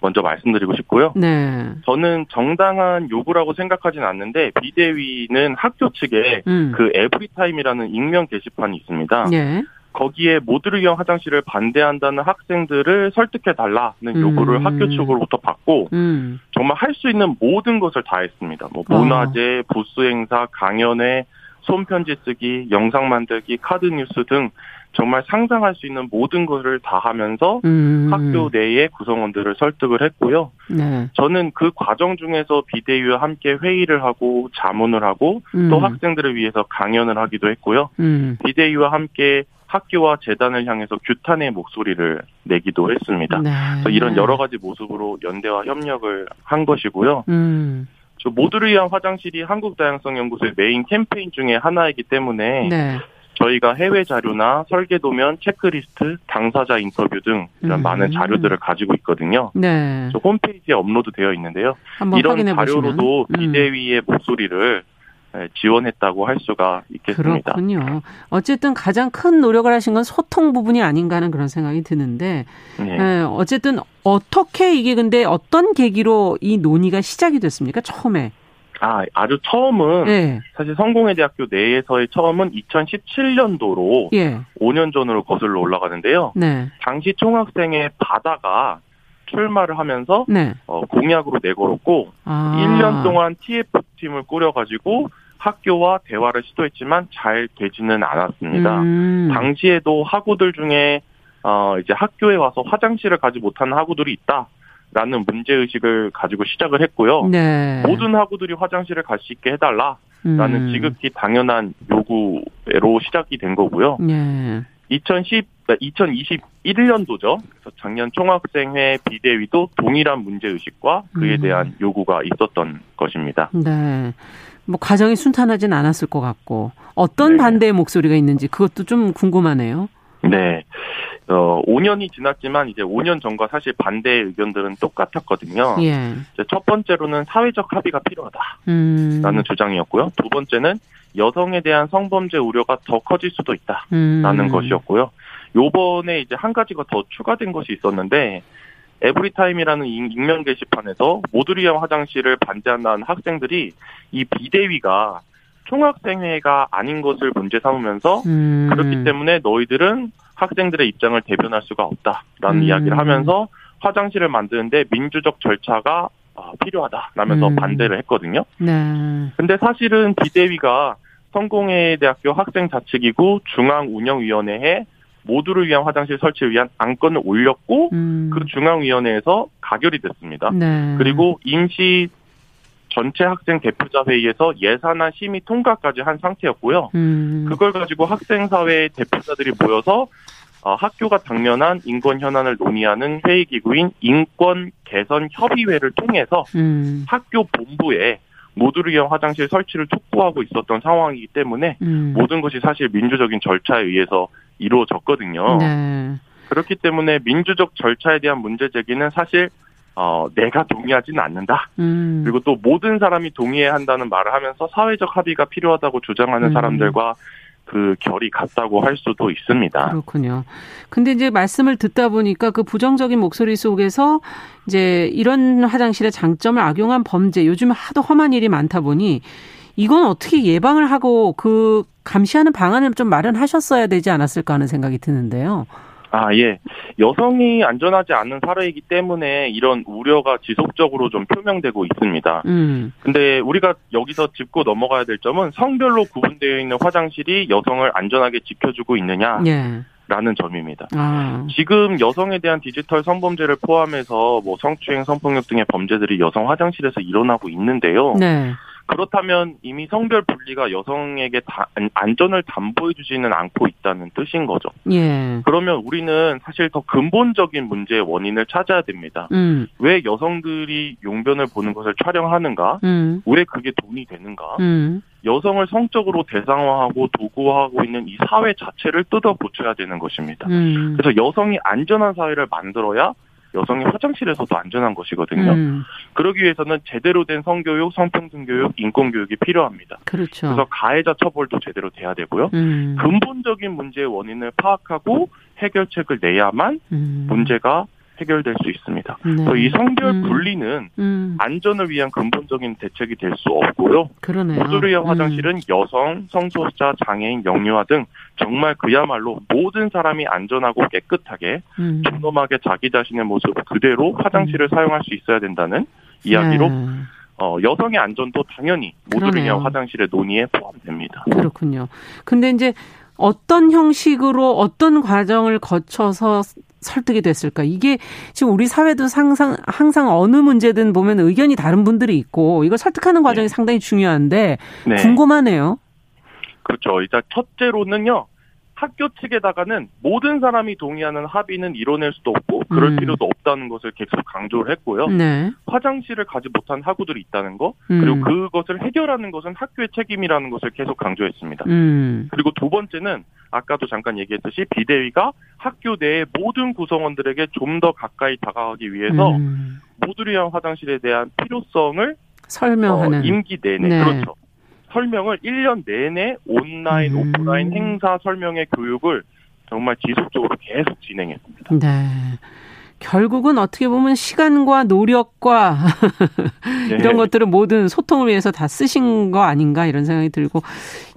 먼저 말씀드리고 싶고요. 네. 저는 정당한 요구라고 생각하진 않는데 비대위는 학교 측에 음. 그 에브리타임이라는 익명 게시판이 있습니다. 네. 거기에 모두를 위한 화장실을 반대한다는 학생들을 설득해 달라는 음. 요구를 학교 측으로부터 받고 음. 정말 할 수 있는 모든 것을 다 했습니다. 뭐 문화제, 어. 부스 행사, 강연회, 손편지 쓰기, 영상 만들기, 카드 뉴스 등 정말 상상할 수 있는 모든 것을 다 하면서 음. 학교 내의 구성원들을 설득을 했고요. 네. 저는 그 과정 중에서 비대위와 함께 회의를 하고 자문을 하고 음. 또 학생들을 위해서 강연을 하기도 했고요. 음. 비대위와 함께 학교와 재단을 향해서 규탄의 목소리를 내기도 했습니다. 네. 그래서 이런 여러 가지 모습으로 연대와 협력을 한 것이고요. 음. 저 모두를 위한 화장실이 한국다양성연구소의 메인 캠페인 중에 하나이기 때문에 네. 저희가 해외 자료나 설계도면, 체크리스트, 당사자 인터뷰 등 이런 음. 많은 자료들을 가지고 있거든요. 네. 홈페이지에 업로드 되어 있는데요. 이런 자료로도 음. 비대위의 목소리를 네, 지원했다고 할 수가 있겠습니다. 그렇군요. 어쨌든 가장 큰 노력을 하신 건 소통 부분이 아닌가 하는 그런 생각이 드는데 네. 네, 어쨌든 어떻게 이게 근데 어떤 계기로 이 논의가 시작이 됐습니까? 처음에. 아, 아주 처음은 네. 사실 성공회 대학교 내에서의 처음은 2017년도로 예. 5년 전으로 거슬러 올라가는데요. 네. 당시 총학생의 바다가 출마를 하면서 네. 어, 공약으로 내걸었고 아. 1년 동안 TF팀을 꾸려가지고 학교와 대화를 시도했지만 잘 되지는 않았습니다. 음. 당시에도 학우들 중에 어 이제 학교에 와서 화장실을 가지 못하는 학우들이 있다. 라는 문제의식을 가지고 시작을 했고요. 네. 모든 학우들이 화장실을 갈 수 있게 해달라. 라는 음. 지극히 당연한 요구로 시작이 된 거고요. 네. 2010, 2021년도죠. 그래서 작년 총학생회 비대위도 동일한 문제의식과 그에 음. 대한 음. 요구가 있었던 것입니다. 네. 뭐 과정이 순탄하진 않았을 것 같고 어떤 네. 반대의 목소리가 있는지 그것도 좀 궁금하네요. 네. 어, 5년이 지났지만 이제 5년 전과 사실 반대의 의견들은 똑같았거든요. 예. 첫 번째로는 사회적 합의가 필요하다라는 음. 주장이었고요. 두 번째는 여성에 대한 성범죄 우려가 더 커질 수도 있다라는 음. 것이었고요. 요번에 이제 한 가지가 더 추가된 것이 있었는데 에브리타임이라는 익명 게시판에서 위한 화장실을 반대한다는 학생들이 이 비대위가 총학생회가 아닌 것을 문제 삼으면서 음. 그렇기 때문에 너희들은 학생들의 입장을 대변할 수가 없다라는 음. 이야기를 하면서 화장실을 만드는데 민주적 절차가 어, 필요하다라면서 음. 반대를 했거든요. 네. 근데 사실은 비대위가 성공회 대학교 학생 자치기구 중앙운영위원회에 모두를 위한 화장실 설치를 위한 안건을 올렸고 음. 그 중앙위원회에서 가결이 됐습니다. 네. 그리고 임시 전체 학생 대표자 회의에서 예산안 심의 통과까지 한 상태였고요. 음. 그걸 가지고 학생 사회 대표자들이 모여서 어, 학교가 당면한 인권 현안을 논의하는 회의 기구인 인권 개선 협의회를 통해서 음. 학교 본부에 모두를 위한 화장실 설치를 촉구하고 있었던 상황이기 때문에 음. 모든 것이 사실 민주적인 절차에 의해서 이루어졌거든요. 네. 그렇기 때문에 민주적 절차에 대한 문제 제기는 사실 어, 내가 동의하지는 않는다. 음. 그리고 또 모든 사람이 동의해야 한다는 말을 하면서 사회적 합의가 필요하다고 주장하는 음. 사람들과 그 결이 같다고 할 수도 있습니다. 그렇군요. 근데 이제 말씀을 듣다 보니까 그 부정적인 목소리 속에서 이제 이런 화장실의 장점을 악용한 범죄, 요즘 하도 험한 일이 많다 보니 이건 어떻게 예방을 하고 그 감시하는 방안을 좀 마련하셨어야 되지 않았을까 하는 생각이 드는데요. 아, 예. 여성이 안전하지 않은 사례이기 때문에 이런 우려가 지속적으로 좀 표명되고 있습니다. 음. 근데 우리가 여기서 짚고 넘어가야 될 점은 성별로 구분되어 있는 화장실이 여성을 안전하게 지켜주고 있느냐. 예. 라는 점입니다. 아. 지금 여성에 대한 디지털 성범죄를 포함해서 뭐 성추행, 성폭력 등의 범죄들이 여성 화장실에서 일어나고 있는데요. 네. 그렇다면 이미 성별 분리가 여성에게 다, 안전을 담보해 주지는 않고 있다는 뜻인 거죠. 예. 그러면 우리는 사실 더 근본적인 문제의 원인을 찾아야 됩니다. 음. 왜 여성들이 용변을 보는 것을 촬영하는가? 음. 왜 그게 돈이 되는가? 음. 여성을 성적으로 대상화하고 도구화하고 있는 이 사회 자체를 뜯어 고쳐야 되는 것입니다. 음. 그래서 여성이 안전한 사회를 만들어야 여성이 화장실에서도 안전한 것이거든요. 음. 그러기 위해서는 제대로 된 성교육, 성평등 교육, 인권 교육이 필요합니다. 그렇죠. 그래서 가해자 처벌도 제대로 돼야 되고요. 음. 근본적인 문제의 원인을 파악하고 해결책을 내야만 음. 문제가 해결될 수 있습니다. 네. 이 성별 음. 분리는 음. 안전을 위한 근본적인 대책이 될 수 없고요. 그러네요. 모두를 위한 음. 화장실은 여성, 성소수자, 장애인, 영유아 등 정말 그야말로 모든 사람이 안전하고 깨끗하게 음. 존엄하게 자기 자신의 모습 그대로 화장실을 음. 사용할 수 있어야 된다는 이야기로 네. 어, 여성의 안전도 당연히 모두를 위한 화장실의 논의에 포함됩니다. 그렇군요. 근데 이제 어떤 형식으로 어떤 과정을 거쳐서 설득이 됐을까? 이게 지금 우리 사회도 항상 항상 어느 문제든 보면 의견이 다른 분들이 있고 이걸 설득하는 과정이 네. 상당히 중요한데 네. 궁금하네요. 그렇죠. 일단 첫째로는요. 학교 측에다가는 모든 사람이 동의하는 합의는 이뤄낼 수도 없고 그럴 음. 필요도 없다는 것을 계속 강조를 했고요. 네. 화장실을 가지 못한 학우들이 있다는 거 음. 그리고 그것을 해결하는 것은 학교의 책임이라는 것을 계속 강조했습니다. 음. 그리고 두 번째는 아까도 잠깐 얘기했듯이 비대위가 학교 내의 모든 구성원들에게 좀 더 가까이 다가가기 위해서 음. 모두를 위한 화장실에 대한 필요성을 설명하는 어, 임기 내내 네. 그렇죠. 설명을 1년 내내 온라인, 음. 오프라인 행사 설명의 교육을 정말 지속적으로 계속 진행했습니다. 네. 결국은 어떻게 보면 시간과 노력과 네. 이런 것들을 모든 소통을 위해서 다 쓰신 거 아닌가 이런 생각이 들고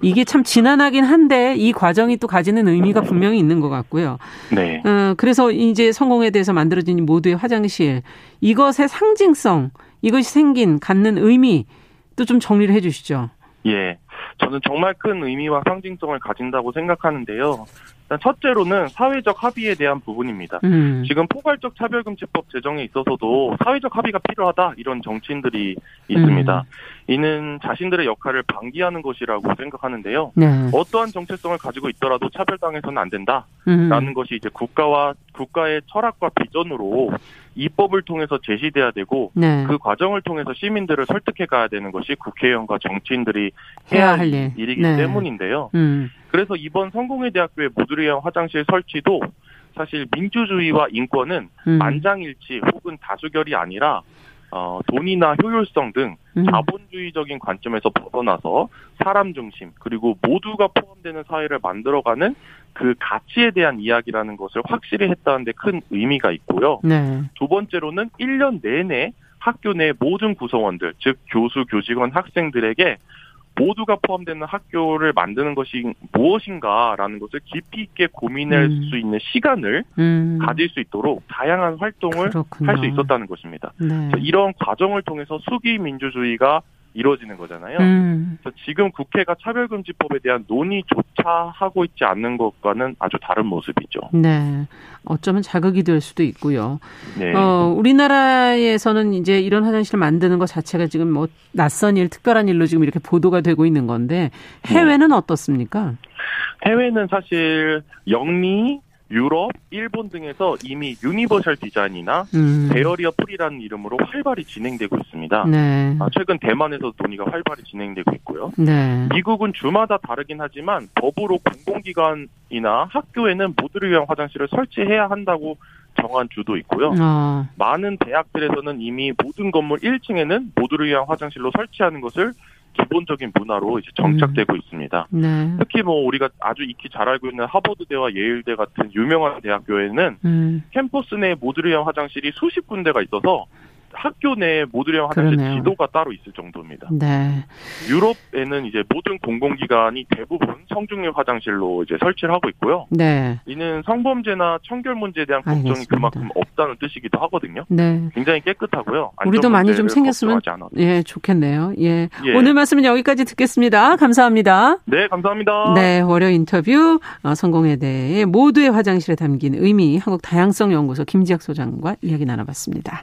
이게 참 지난하긴 한데 이 과정이 또 가지는 의미가 분명히 있는 것 같고요. 네. 어, 그래서 이제 성공에 대해서 만들어진 모두의 화장실 이것의 상징성 이것이 생긴 갖는 의미 또 좀 정리를 해주시죠. 예. 저는 정말 큰 의미와 상징성을 가진다고 생각하는데요. 일단 첫째로는 사회적 합의에 대한 부분입니다. 음. 지금 포괄적 차별금지법 제정에 있어서도 사회적 합의가 필요하다 이런 정치인들이 있습니다. 음. 이는 자신들의 역할을 방기하는 것이라고 생각하는데요. 네. 어떠한 정체성을 가지고 있더라도 차별당해서는 안 된다라는 음. 것이 이제 국가와 국가의 철학과 비전으로 입법을 통해서 제시돼야 되고 네. 그 과정을 통해서 시민들을 설득해 가야 되는 것이 국회의원과 정치인들이 해야 할 일. 일이기 네. 때문인데요. 음. 그래서 이번 성공회 대학교의 위한 화장실 설치도 사실 민주주의와 인권은 음. 만장일치 혹은 다수결이 아니라 어, 돈이나 효율성 등 음. 자본주의적인 관점에서 벗어나서 사람 중심 그리고 모두가 포함되는 사회를 만들어가는 그 가치에 대한 이야기라는 것을 확실히 했다는 데 큰 의미가 있고요. 네. 두 번째로는 1년 내내 학교 내 모든 구성원들, 즉 교수, 교직원, 학생들에게 모두가 포함되는 학교를 만드는 것이 무엇인가라는 것을 깊이 있게 고민할 음. 수 있는 시간을 음. 가질 수 있도록 다양한 활동을 할 수 있었다는 것입니다. 네. 이런 과정을 통해서 수기 민주주의가 이루어지는 거잖아요. 음. 그래서 지금 국회가 차별금지법에 대한 논의조차 하고 있지 않는 것과는 아주 다른 모습이죠. 네. 어쩌면 자극이 될 수도 있고요. 네. 어, 우리나라에서는 이제 이런 화장실을 만드는 것 자체가 지금 뭐 낯선 일, 특별한 일로 지금 이렇게 보도가 되고 있는 건데 해외는 네. 어떻습니까? 해외는 사실 영미, 유럽, 일본 등에서 이미 universal design이나 음. barrier free라는 이름으로 활발히 진행되고 있습니다. 네. 아, 최근 대만에서 논의가 활발히 진행되고 있고요. 네. 미국은 주마다 다르긴 하지만 법으로 공공기관이나 학교에는 모두를 위한 화장실을 설치해야 한다고 정한 주도 있고요. 어. 많은 대학들에서는 이미 모든 건물 1층에는 모두를 위한 화장실로 설치하는 것을 기본적인 문화로 이제 정착되고 음. 있습니다. 네. 특히 뭐 우리가 아주 익히 잘 알고 있는 하버드대와 예일대 같은 유명한 대학교에는 음. 캠퍼스 내 모듈형 화장실이 수십 군데가 있어서 학교 내 모듈형 화장실 그러네요. 지도가 따로 있을 정도입니다. 네. 유럽에는 이제 모든 공공기관이 대부분 성중립 화장실로 이제 설치를 하고 있고요. 네. 이는 성범죄나 청결 문제에 대한 걱정이 알겠습니다. 그만큼 없다는 뜻이기도 하거든요. 네. 굉장히 깨끗하고요. 우리도 많이 좀 생겼으면 예 좋겠네요. 예. 예. 오늘 말씀은 여기까지 듣겠습니다. 감사합니다. 네, 감사합니다. 네, 월요 인터뷰 어, 성공에 대해 모두의 화장실에 담긴 의미 한국 다양성 연구소 김지학 소장과 이야기 나눠봤습니다.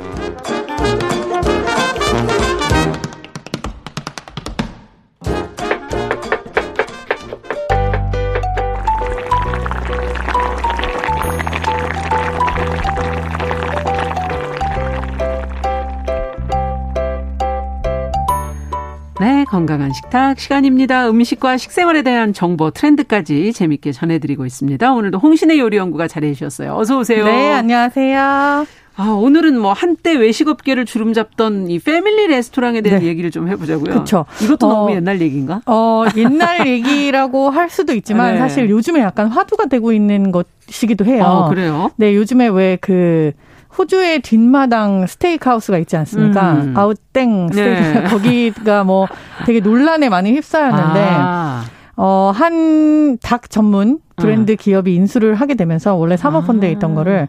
건강한 식탁 시간입니다. 음식과 식생활에 대한 정보 트렌드까지 재밌게 전해드리고 있습니다. 오늘도 홍신의 요리연구가 자리해 주셨어요. 어서 오세요. 네, 안녕하세요. 아, 오늘은 뭐 한때 외식업계를 주름 잡던 이 패밀리 레스토랑에 대한 네. 얘기를 좀 해보자고요. 그렇죠. 이것도 어, 너무 옛날 얘기인가? 어, 옛날 얘기라고 할 수도 있지만 네. 사실 요즘에 약간 화두가 되고 있는 것이기도 해요. 어, 그래요? 네, 요즘에 왜그 호주의 뒷마당 스테이크하우스가 있지 않습니까? 음. 아웃땡 스테이크 네. 거기가 뭐 되게 논란에 많이 휩싸였는데 아. 어, 한 닭 전문 브랜드 음. 기업이 인수를 하게 되면서 원래 사모펀드에 아. 있던 거를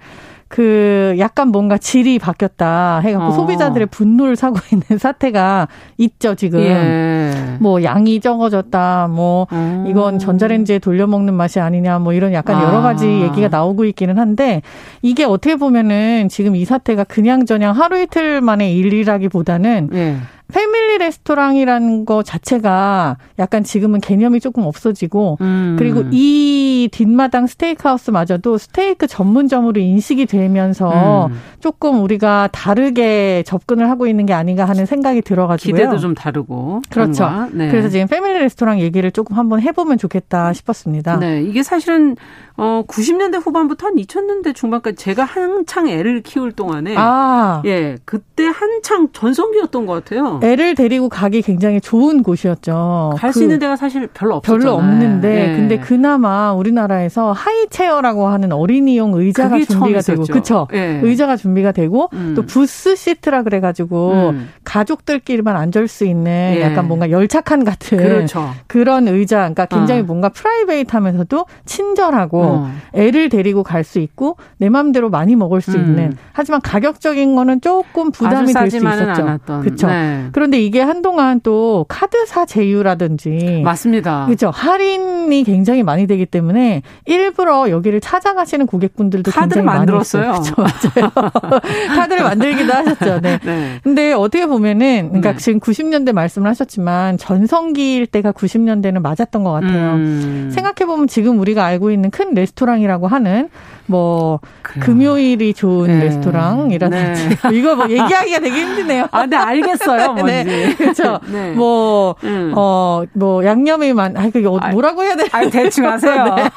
그 약간 뭔가 질이 바뀌었다 해갖고 어. 소비자들의 분노를 사고 있는 사태가 있죠 지금. 예. 뭐 양이 적어졌다, 뭐 음. 이건 전자레인지에 돌려 먹는 맛이 아니냐, 뭐 이런 약간 여러 가지 아. 얘기가 나오고 있기는 한데 이게 어떻게 보면은 지금 이 사태가 그냥 저냥 하루 이틀 만에 일이라기보다는 예. 패밀리 레스토랑이라는 거 자체가 약간 지금은 개념이 조금 없어지고 음. 그리고 이 뒷마당 스테이크하우스마저도 스테이크 전문점으로 인식이 되면서 음. 조금 우리가 다르게 접근을 하고 있는 게 아닌가 하는 생각이 들어가지고요. 기대도 좀 다르고 그렇죠. 네. 그래서 지금 패밀리 레스토랑 얘기를 조금 한번 해보면 좋겠다 싶었습니다. 네, 이게 사실은 어 90년대 후반부터 한 2000년대 중반까지 제가 한창 애를 키울 동안에 아. 예 그때 한창 전성기였던 것 같아요. 애를 데리고 가기 굉장히 좋은 곳이었죠. 갈수 그 있는 데가 사실 별로 없었잖아요. 별로 없는데 네. 근데 그나마 우리나라에서 high chair라고 하는 어린이용 의자가 준비가 되고 그렇죠. 네. 의자가 준비가 되고 음. 또 booth seat라 그래 가지고 음. 가족들끼리만 앉을 수 있는 예. 약간 뭔가 열차칸 같은 그렇죠. 그런 의자, 그러니까 굉장히 어. 뭔가 private하면서도 친절하고 어. 애를 데리고 갈 수 있고 내 마음대로 많이 먹을 수 음. 있는 하지만 가격적인 거는 조금 부담이 될 수 있었죠. 그렇죠. 네. 그런데 이게 한동안 또 카드사 제휴라든지 맞습니다. 그렇죠. 할인이 굉장히 많이 되기 때문에 일부러 여기를 찾아가시는 고객분들도 굉장히 만들었어요. 그렇죠. 맞아요. 카드를 만들기도 하셨죠. 네. 네. 근데 어떻게 보면은 그러니까 네. 지금 90년대 말씀을 하셨지만 전성기일 때가 90년대는 맞았던 것 같아요. 음. 생각해 보면 지금 우리가 알고 있는 큰 레스토랑이라고 하는 뭐 그래요. 금요일이 좋은 네. 레스토랑이라든지 네. 이거 뭐 얘기하기가 되게 힘드네요. 아, 네 알겠어요. 뭔지. 네. 그렇죠. 네. 뭐 음. 어, 뭐 양념이 많 아, 그게 어, 뭐라고 해야 되나? 아, 대충 하세요. 네.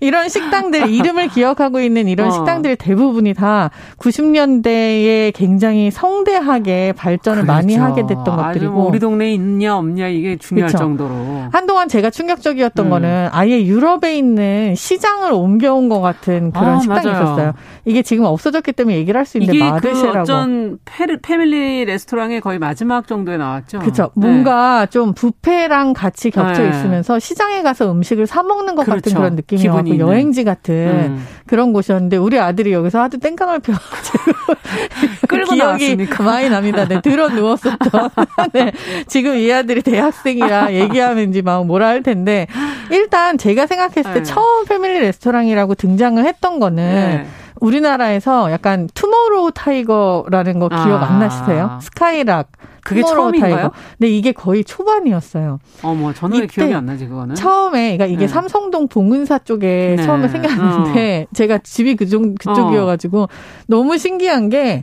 이런 식당들 이름을 기억하고 있는 이런 어. 식당들 대부분이 다 90년대에 굉장히 성대하게 발전을 그렇죠. 많이 하게 됐던 것들이고 뭐 우리 동네에 있냐 없냐 이게 중요할 그렇죠. 정도로 한동안 제가 충격적이었던 음. 거는 아예 유럽에 있는 시장을 옮겨온 것 같은 그런 아, 식당이 맞아요. 있었어요. 이게 지금 없어졌기 때문에 얘기를 할 수 있는데 그 마르쉐라고. 그 어쩐 패밀리 레스토랑의 거의 마지막 정도에 나왔죠. 그렇죠. 네. 뭔가 좀 뷔페랑 같이 겹쳐 네. 있으면서 시장에 가서 음식을 사 먹는 것 그렇죠. 같은 그런 느낌이었고 여행지 같은 음. 그런 곳이었는데 우리 아들이 여기서 하도 땡깡을 펴가지고 끌고 기억이 나왔습니까? 많이 납니다. 네, 들어 누웠었던. 네, 지금 이 아들이 대학생이라 얘기하면 이제 막 뭐라 할 텐데 일단 제가 생각했을 때 네. 처음 패밀리 레스토랑이라고 등장을 했던 거는 네. 우리나라에서 약간 Tomorrow Tiger라는 거 기억 아. 안 나시세요? Skylark. 그게 처음인가요? Tiger. 근데 이게 거의 초반이었어요. 어머, 저는 왜 기억이 안 나지 그거는? 처음에 그러니까 이게 네. 삼성동 봉은사 쪽에 네. 처음에 생겼는데 어. 제가 집이 그쪽 그쪽이어가지고 어. 너무 신기한 게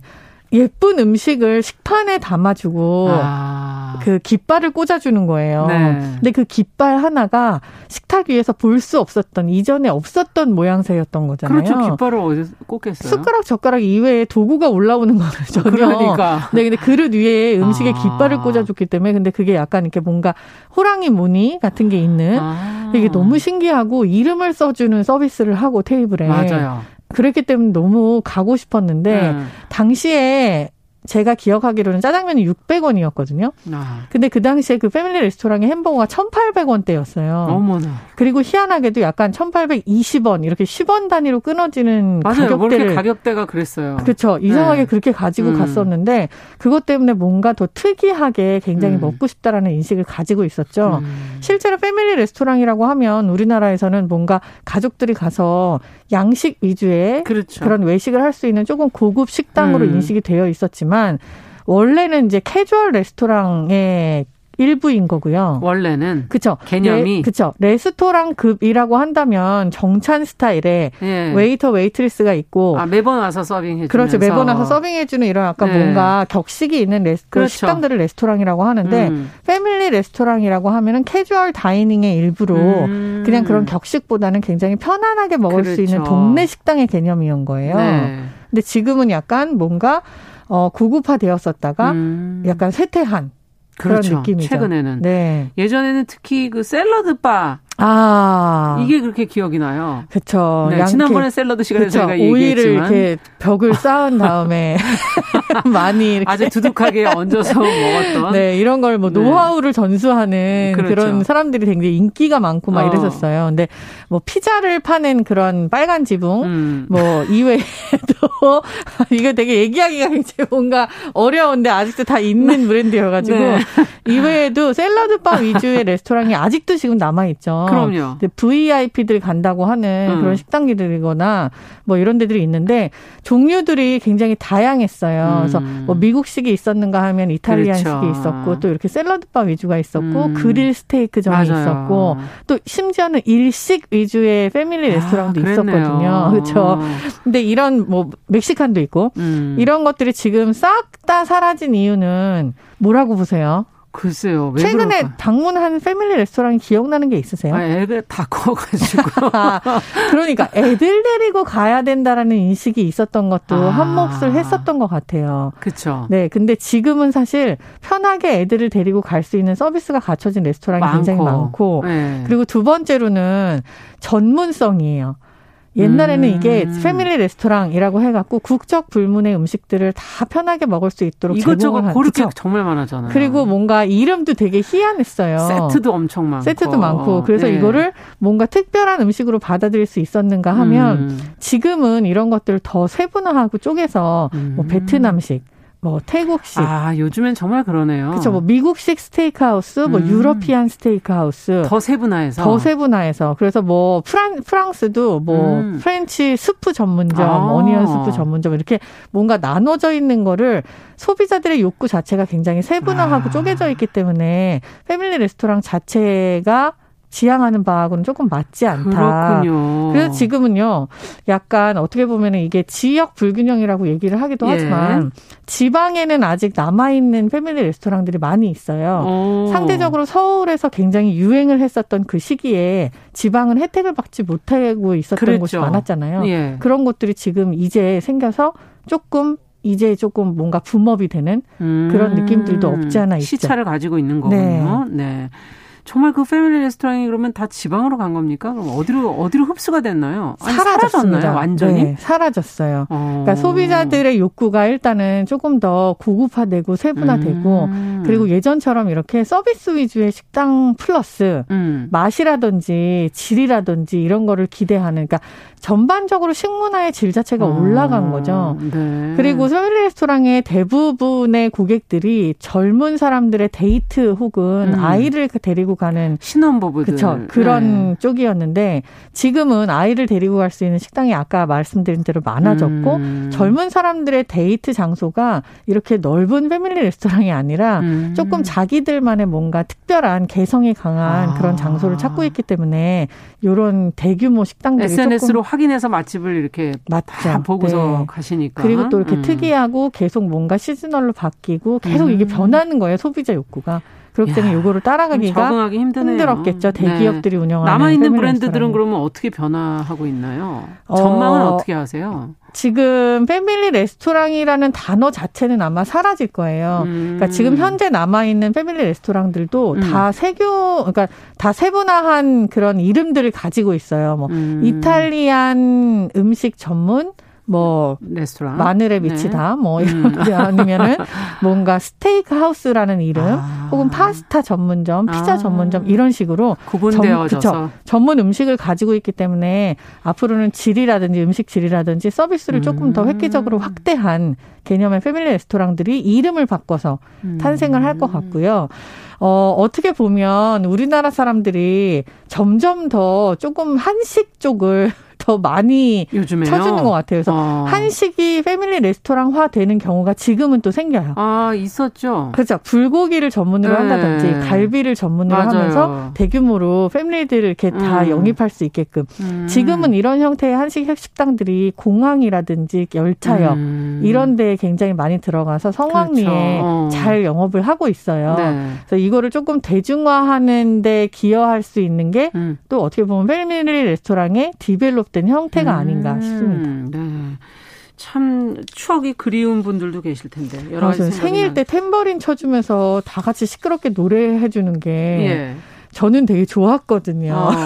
예쁜 음식을 식판에 담아주고 아. 그 깃발을 꽂아주는 거예요. 네. 근데 그 깃발 하나가 식탁 위에서 볼 수 없었던 이전에 없었던 모양새였던 거잖아요. 그렇죠. 깃발을 어디서 꽂겠어요? 숟가락 젓가락 이외에 도구가 올라오는 거는 전혀. 그러니까. 네, 근데 그릇 위에 음식에 아. 깃발을 꽂아줬기 때문에 근데 그게 약간 이렇게 뭔가 호랑이 무늬 같은 게 있는 아. 이게 너무 신기하고 이름을 써주는 서비스를 하고 테이블에 맞아요. 그랬기 때문에 너무 가고 싶었는데 음. 당시에 제가 기억하기로는 짜장면이 600원이었거든요. 아. 근데 그 당시에 그 패밀리 레스토랑의 햄버거가 1,800원대였어요. 어머나. 그리고 희한하게도 약간 1,820원 이렇게 10원 단위로 끊어지는 맞아요. 가격대를 가격대가 그랬어요. 그렇죠. 이상하게 네. 그렇게 가지고 음. 갔었는데 그것 때문에 뭔가 더 특이하게 굉장히 음. 먹고 싶다라는 인식을 가지고 있었죠. 음. 실제로 패밀리 레스토랑이라고 하면 우리나라에서는 뭔가 가족들이 가서 양식 위주의 그렇죠. 그런 외식을 할 수 있는 조금 고급 식당으로 음. 인식이 되어 있었지만 원래는 이제 캐주얼 레스토랑의 일부인 거고요. 원래는 그쵸 개념이 네, 그쵸 레스토랑급이라고 한다면 정찬 스타일의 예. 웨이터 웨이트리스가 있고 아 매번 와서 서빙해 주는 그렇죠 매번 와서 서빙해 주는 이런 약간 네. 뭔가 격식이 있는 레스, 그 그렇죠. 식당들을 레스토랑이라고 하는데 음. 패밀리 레스토랑이라고 하면은 casual dining의 일부로 음. 그냥 그런 격식보다는 굉장히 편안하게 먹을 그렇죠. 수 있는 그렇죠. 동네 식당의 개념이온 거예요. 네. 근데 지금은 약간 뭔가 어 고급화되었었다가 음. 약간 쇠퇴한 그런 그렇죠. 느낌이죠. 최근에는. 네. 예전에는 특히 그 샐러드 바 아. 이게 그렇게 기억이 나요. 그쵸. 네, 지난번에 샐러드 시간에 그쵸. 저희가 오이를 얘기했지만. 이렇게 벽을 쌓은 다음에 많이 이렇게 아주 두둑하게 얹어서 먹었던. 네, 이런 걸뭐 네. 노하우를 전수하는 그렇죠. 그런 사람들이 굉장히 인기가 많고 막 어. 이랬었어요. 근데 뭐 피자를 파는 그런 빨간 지붕 음. 뭐 이외에도 이거 되게 얘기하기가 이제 뭔가 어려운데 아직도 다 있는 브랜드여가지고 네. 이외에도 샐러드 바 위주의 레스토랑이 아직도 지금 남아 있죠. 그럼요. VIP들 간다고 하는 음. 그런 식당들이거나 뭐 이런 데들이 있는데 종류들이 굉장히 다양했어요. 음. 그래서 뭐 미국식이 있었는가 하면 이탈리안식이 그렇죠. 있었고 또 이렇게 샐러드바 위주가 있었고 음. 그릴 스테이크점이 맞아요. 있었고 또 심지어는 일식 위주의 패밀리 아, 레스토랑도 아, 있었거든요. 그렇죠. 근데 이런 뭐 멕시칸도 있고 음. 이런 것들이 지금 싹 다 사라진 이유는 뭐라고 보세요? 글쎄요. 최근에 그럴까? 방문한 패밀리 레스토랑 기억나는 게 있으세요? 아, 애들 다 커가지고. 아, 그러니까 애들 데리고 가야 된다라는 인식이 있었던 것도 아. 한 몫을 했었던 것 같아요. 그렇죠. 네, 근데 지금은 사실 편하게 애들을 데리고 갈 수 있는 서비스가 갖춰진 레스토랑이 많고. 굉장히 많고, 네. 그리고 두 번째로는 전문성이에요. 옛날에는 음. 이게 패밀리 레스토랑이라고 해갖고 국적 불문의 음식들을 다 편하게 먹을 수 있도록 이것저것 고를 게 정말 많았잖아요. 그리고 뭔가 이름도 되게 희한했어요. 세트도 엄청 많고. 세트도 많고. 그래서 네. 이거를 뭔가 특별한 음식으로 받아들일 수 있었는가 하면 음. 지금은 이런 것들을 더 세분화하고 쪼개서 뭐 음. 뭐 베트남식 뭐 태국식. 아 요즘엔 정말 그러네요. 그렇죠. 뭐 미국식 steakhouse, 뭐 음. European steakhouse. 더 세분화해서. 더 세분화해서. 그래서 뭐 프랑 프랑스도 뭐 음. French soup 전문점, 아. onion soup 전문점 이렇게 뭔가 나눠져 있는 거를 소비자들의 욕구 자체가 굉장히 세분화하고 아. 쪼개져 있기 때문에 패밀리 레스토랑 자체가 지향하는 바하고는 조금 맞지 않다. 그렇군요. 그래서 지금은요, 약간 어떻게 보면 이게 지역 불균형이라고 얘기를 하기도 예. 하지만 지방에는 아직 남아있는 패밀리 레스토랑들이 많이 있어요. 오. 상대적으로 서울에서 굉장히 유행을 했었던 그 시기에 지방은 혜택을 받지 못하고 있었던 그랬죠. 곳이 많았잖아요. 예. 그런 곳들이 지금 이제 생겨서 조금 이제 조금 뭔가 붐업이 되는 음. 그런 느낌들도 없지 않아 있죠. 시차를 가지고 있는 거군요. 네. 네. 정말 그 패밀리 레스토랑이 그러면 다 지방으로 간 겁니까? 그럼 어디로 어디로 흡수가 됐나요? 아니, 사라졌나요? 완전히 네, 사라졌어요. 어. 그러니까 소비자들의 욕구가 일단은 조금 더 고급화되고 세분화되고 음. 그리고 예전처럼 이렇게 서비스 위주의 식당 플러스 음. 맛이라든지 질이라든지 이런 거를 기대하는 그러니까 전반적으로 식문화의 질 자체가 어. 올라간 거죠. 네. 그리고 패밀리 레스토랑의 대부분의 고객들이 젊은 사람들의 데이트 혹은 음. 아이를 데리고 가는 신혼부부들 그쵸 그런 네. 쪽이었는데 지금은 아이를 데리고 갈 수 있는 식당이 아까 말씀드린 대로 많아졌고 음. 젊은 사람들의 데이트 장소가 이렇게 넓은 패밀리 레스토랑이 아니라 음. 조금 자기들만의 뭔가 특별한 개성이 강한 아. 그런 장소를 찾고 있기 때문에 이런 대규모 식당들이 SNS로 확인해서 맛집을 이렇게 맞죠. 다 보고서 네. 가시니까 그리고 또 이렇게 음. 특이하고 계속 뭔가 시즈널로 바뀌고 계속 이게 음. 변하는 거예요 소비자 욕구가. 그렇기 때문에 요거를 따라가기가 적응하기 힘드네요. 힘들었겠죠. 대기업들이 네. 운영하는 남아 있는 브랜드들은 그러면 어떻게 변화하고 있나요? 전망은 어, 떻게 하세요? 지금 패밀리 레스토랑이라는 단어 자체는 아마 사라질 거예요. 음. 그러니까 지금 현재 남아 있는 패밀리 레스토랑들도 음. 다 세교 그러니까 다 세분화한 그런 이름들을 가지고 있어요. 뭐 음. 이탈리안 음식 전문 뭐 레스토랑 마늘에 미치다 네. 뭐 이런 음. 아니면은 뭔가 스테이크 하우스라는 이름 아. 혹은 파스타 전문점, 피자 아. 전문점 이런 식으로 구분되어져서 전문 음식을 가지고 있기 때문에 앞으로는 질이라든지 음식 질이라든지 서비스를 조금 더 음. 획기적으로 확대한 개념의 패밀리 레스토랑들이 이름을 바꿔서 음. 탄생을 할 것 같고요. 어, 어떻게 보면 우리나라 사람들이 점점 더 조금 한식 쪽을 더더 많이 요즘에요? 쳐주는 것 같아요. 그래서 어. 한식이 패밀리 레스토랑화 되는 경우가 지금은 또 생겨요. 아 있었죠. 그렇죠. 불고기를 전문으로 네. 한다든지 갈비를 전문으로 맞아요. 하면서 대규모로 패밀리들을 이렇게 음. 다 영입할 수 있게끔. 음. 지금은 이런 형태의 한식 식당들이 공항이라든지 열차역 음. 이런 데에 굉장히 많이 들어가서 성황리에 그렇죠. 어. 잘 영업을 하고 있어요. 네. 그래서 이거를 조금 대중화하는 데 기여할 수 있는 게또 음. 어떻게 보면 패밀리 레스토랑의 디벨롭된 형태가 아닌가 음. 싶습니다. 네. 참 추억이 그리운 분들도 계실 텐데 여러 가지 생일 때 탬버린 쳐주면서 다 같이 시끄럽게 노래해 주는 게 예. 저는 되게 좋았거든요. 어.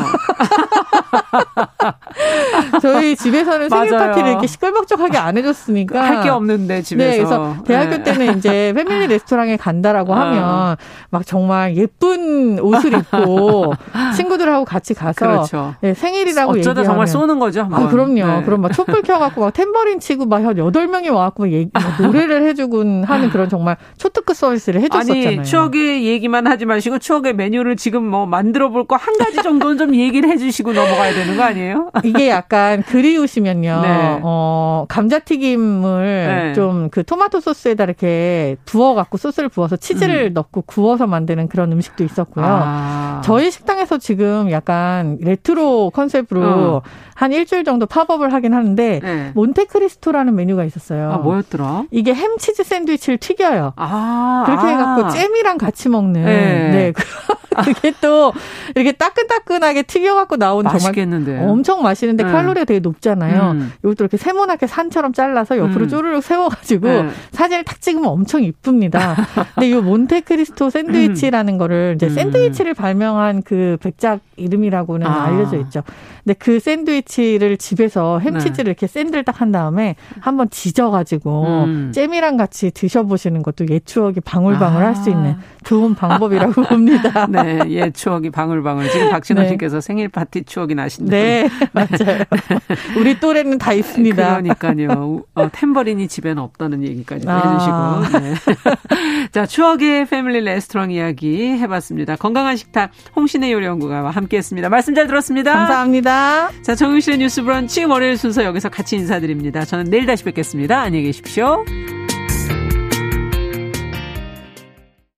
저희 집에서는 생일. 파티를 이렇게 시끌벅적하게 안 해줬으니까 할 게 없는데 집에서. 네, 그래서 대학교 네. 때는 이제 패밀리 레스토랑에 간다라고 어. 하면 막 정말 예쁜 옷을 입고 친구들하고 같이 가서 그렇죠. 네, 생일이라고 어쩌다 얘기하면 정말 쏘는 거죠. 아, 그럼요. 네. 그럼 막 촛불 켜갖고 막 탬버린 치고 막 한 여덟 명이 와갖고 얘기, 노래를 해주곤 하는 그런 정말 초특급 서비스를 해줬었잖아요. 아니 추억의 얘기만 하지 마시고 추억의 메뉴를 지금 뭐 만들어 볼 거 한 가지 정도는 좀 얘기를 해주시고 넘어가야 되는 거 아니에요? 이게 약간 그리우시면요. 네. 어, 감자튀김을 네. 좀그 토마토 소스에다 이렇게 부어 갖고 소스를 부어서 치즈를 음. 넣고 구워서 만드는 그런 음식도 있었고요. 아. 저희 식당에서 지금 약간 retro concept로 어. 한 일주일 정도 pop-up을 하긴 하는데 네. 몬테크리스토라는 메뉴가 있었어요. 아, 뭐였더라? 이게 햄 치즈 샌드위치를 튀겨요. 아. 그렇게 해갖고 잼이랑 같이 먹는. 네. 네. 그게 또 이렇게 따끈따끈하게 튀겨갖고 나온 맛있겠는데. 정말 엄청 맛있는데 네. 칼로리가 되게 높잖아요. 음. 이것도 이렇게 세모나게 산처럼 잘라서 옆으로 음. 쪼르륵 세워가지고 네. 사진을 탁 찍으면 엄청 이쁩니다. 근데 이 몬테크리스토 샌드위치라는 음. 거를 이제 음. 샌드위치를 발명한 그 백작 이름이라고는 아. 알려져 있죠. 근데 그 샌드위치를 집에서 햄치즈를 네. 이렇게 샌드를 딱한 다음에 한번 지져가지고 음. 잼이랑 같이 드셔보시는 것도 옛 추억이 방울방울 아. 할수 있는 좋은 방법이라고 봅니다. 네, 옛 추억이 방울방울. 지금 박진호 네. 씨께서 생일 파티 추억이 나신다. 네, 맞아요. 우리 또래는 다 있습니다. 그러니까요. 어, 탬버린이 집에는 없다는 얘기까지 아. 해주시고. 네. 자, 추억의 패밀리 레스토랑 이야기 해봤습니다. 건강한 식탁 홍신의 요리연구가와 함께했습니다. 말씀 잘 들었습니다. 감사합니다. 자, 정유실의 뉴스 브런치 월요일 순서 여기서 같이 인사드립니다. 저는 내일 다시 뵙겠습니다. 안녕히 계십시오.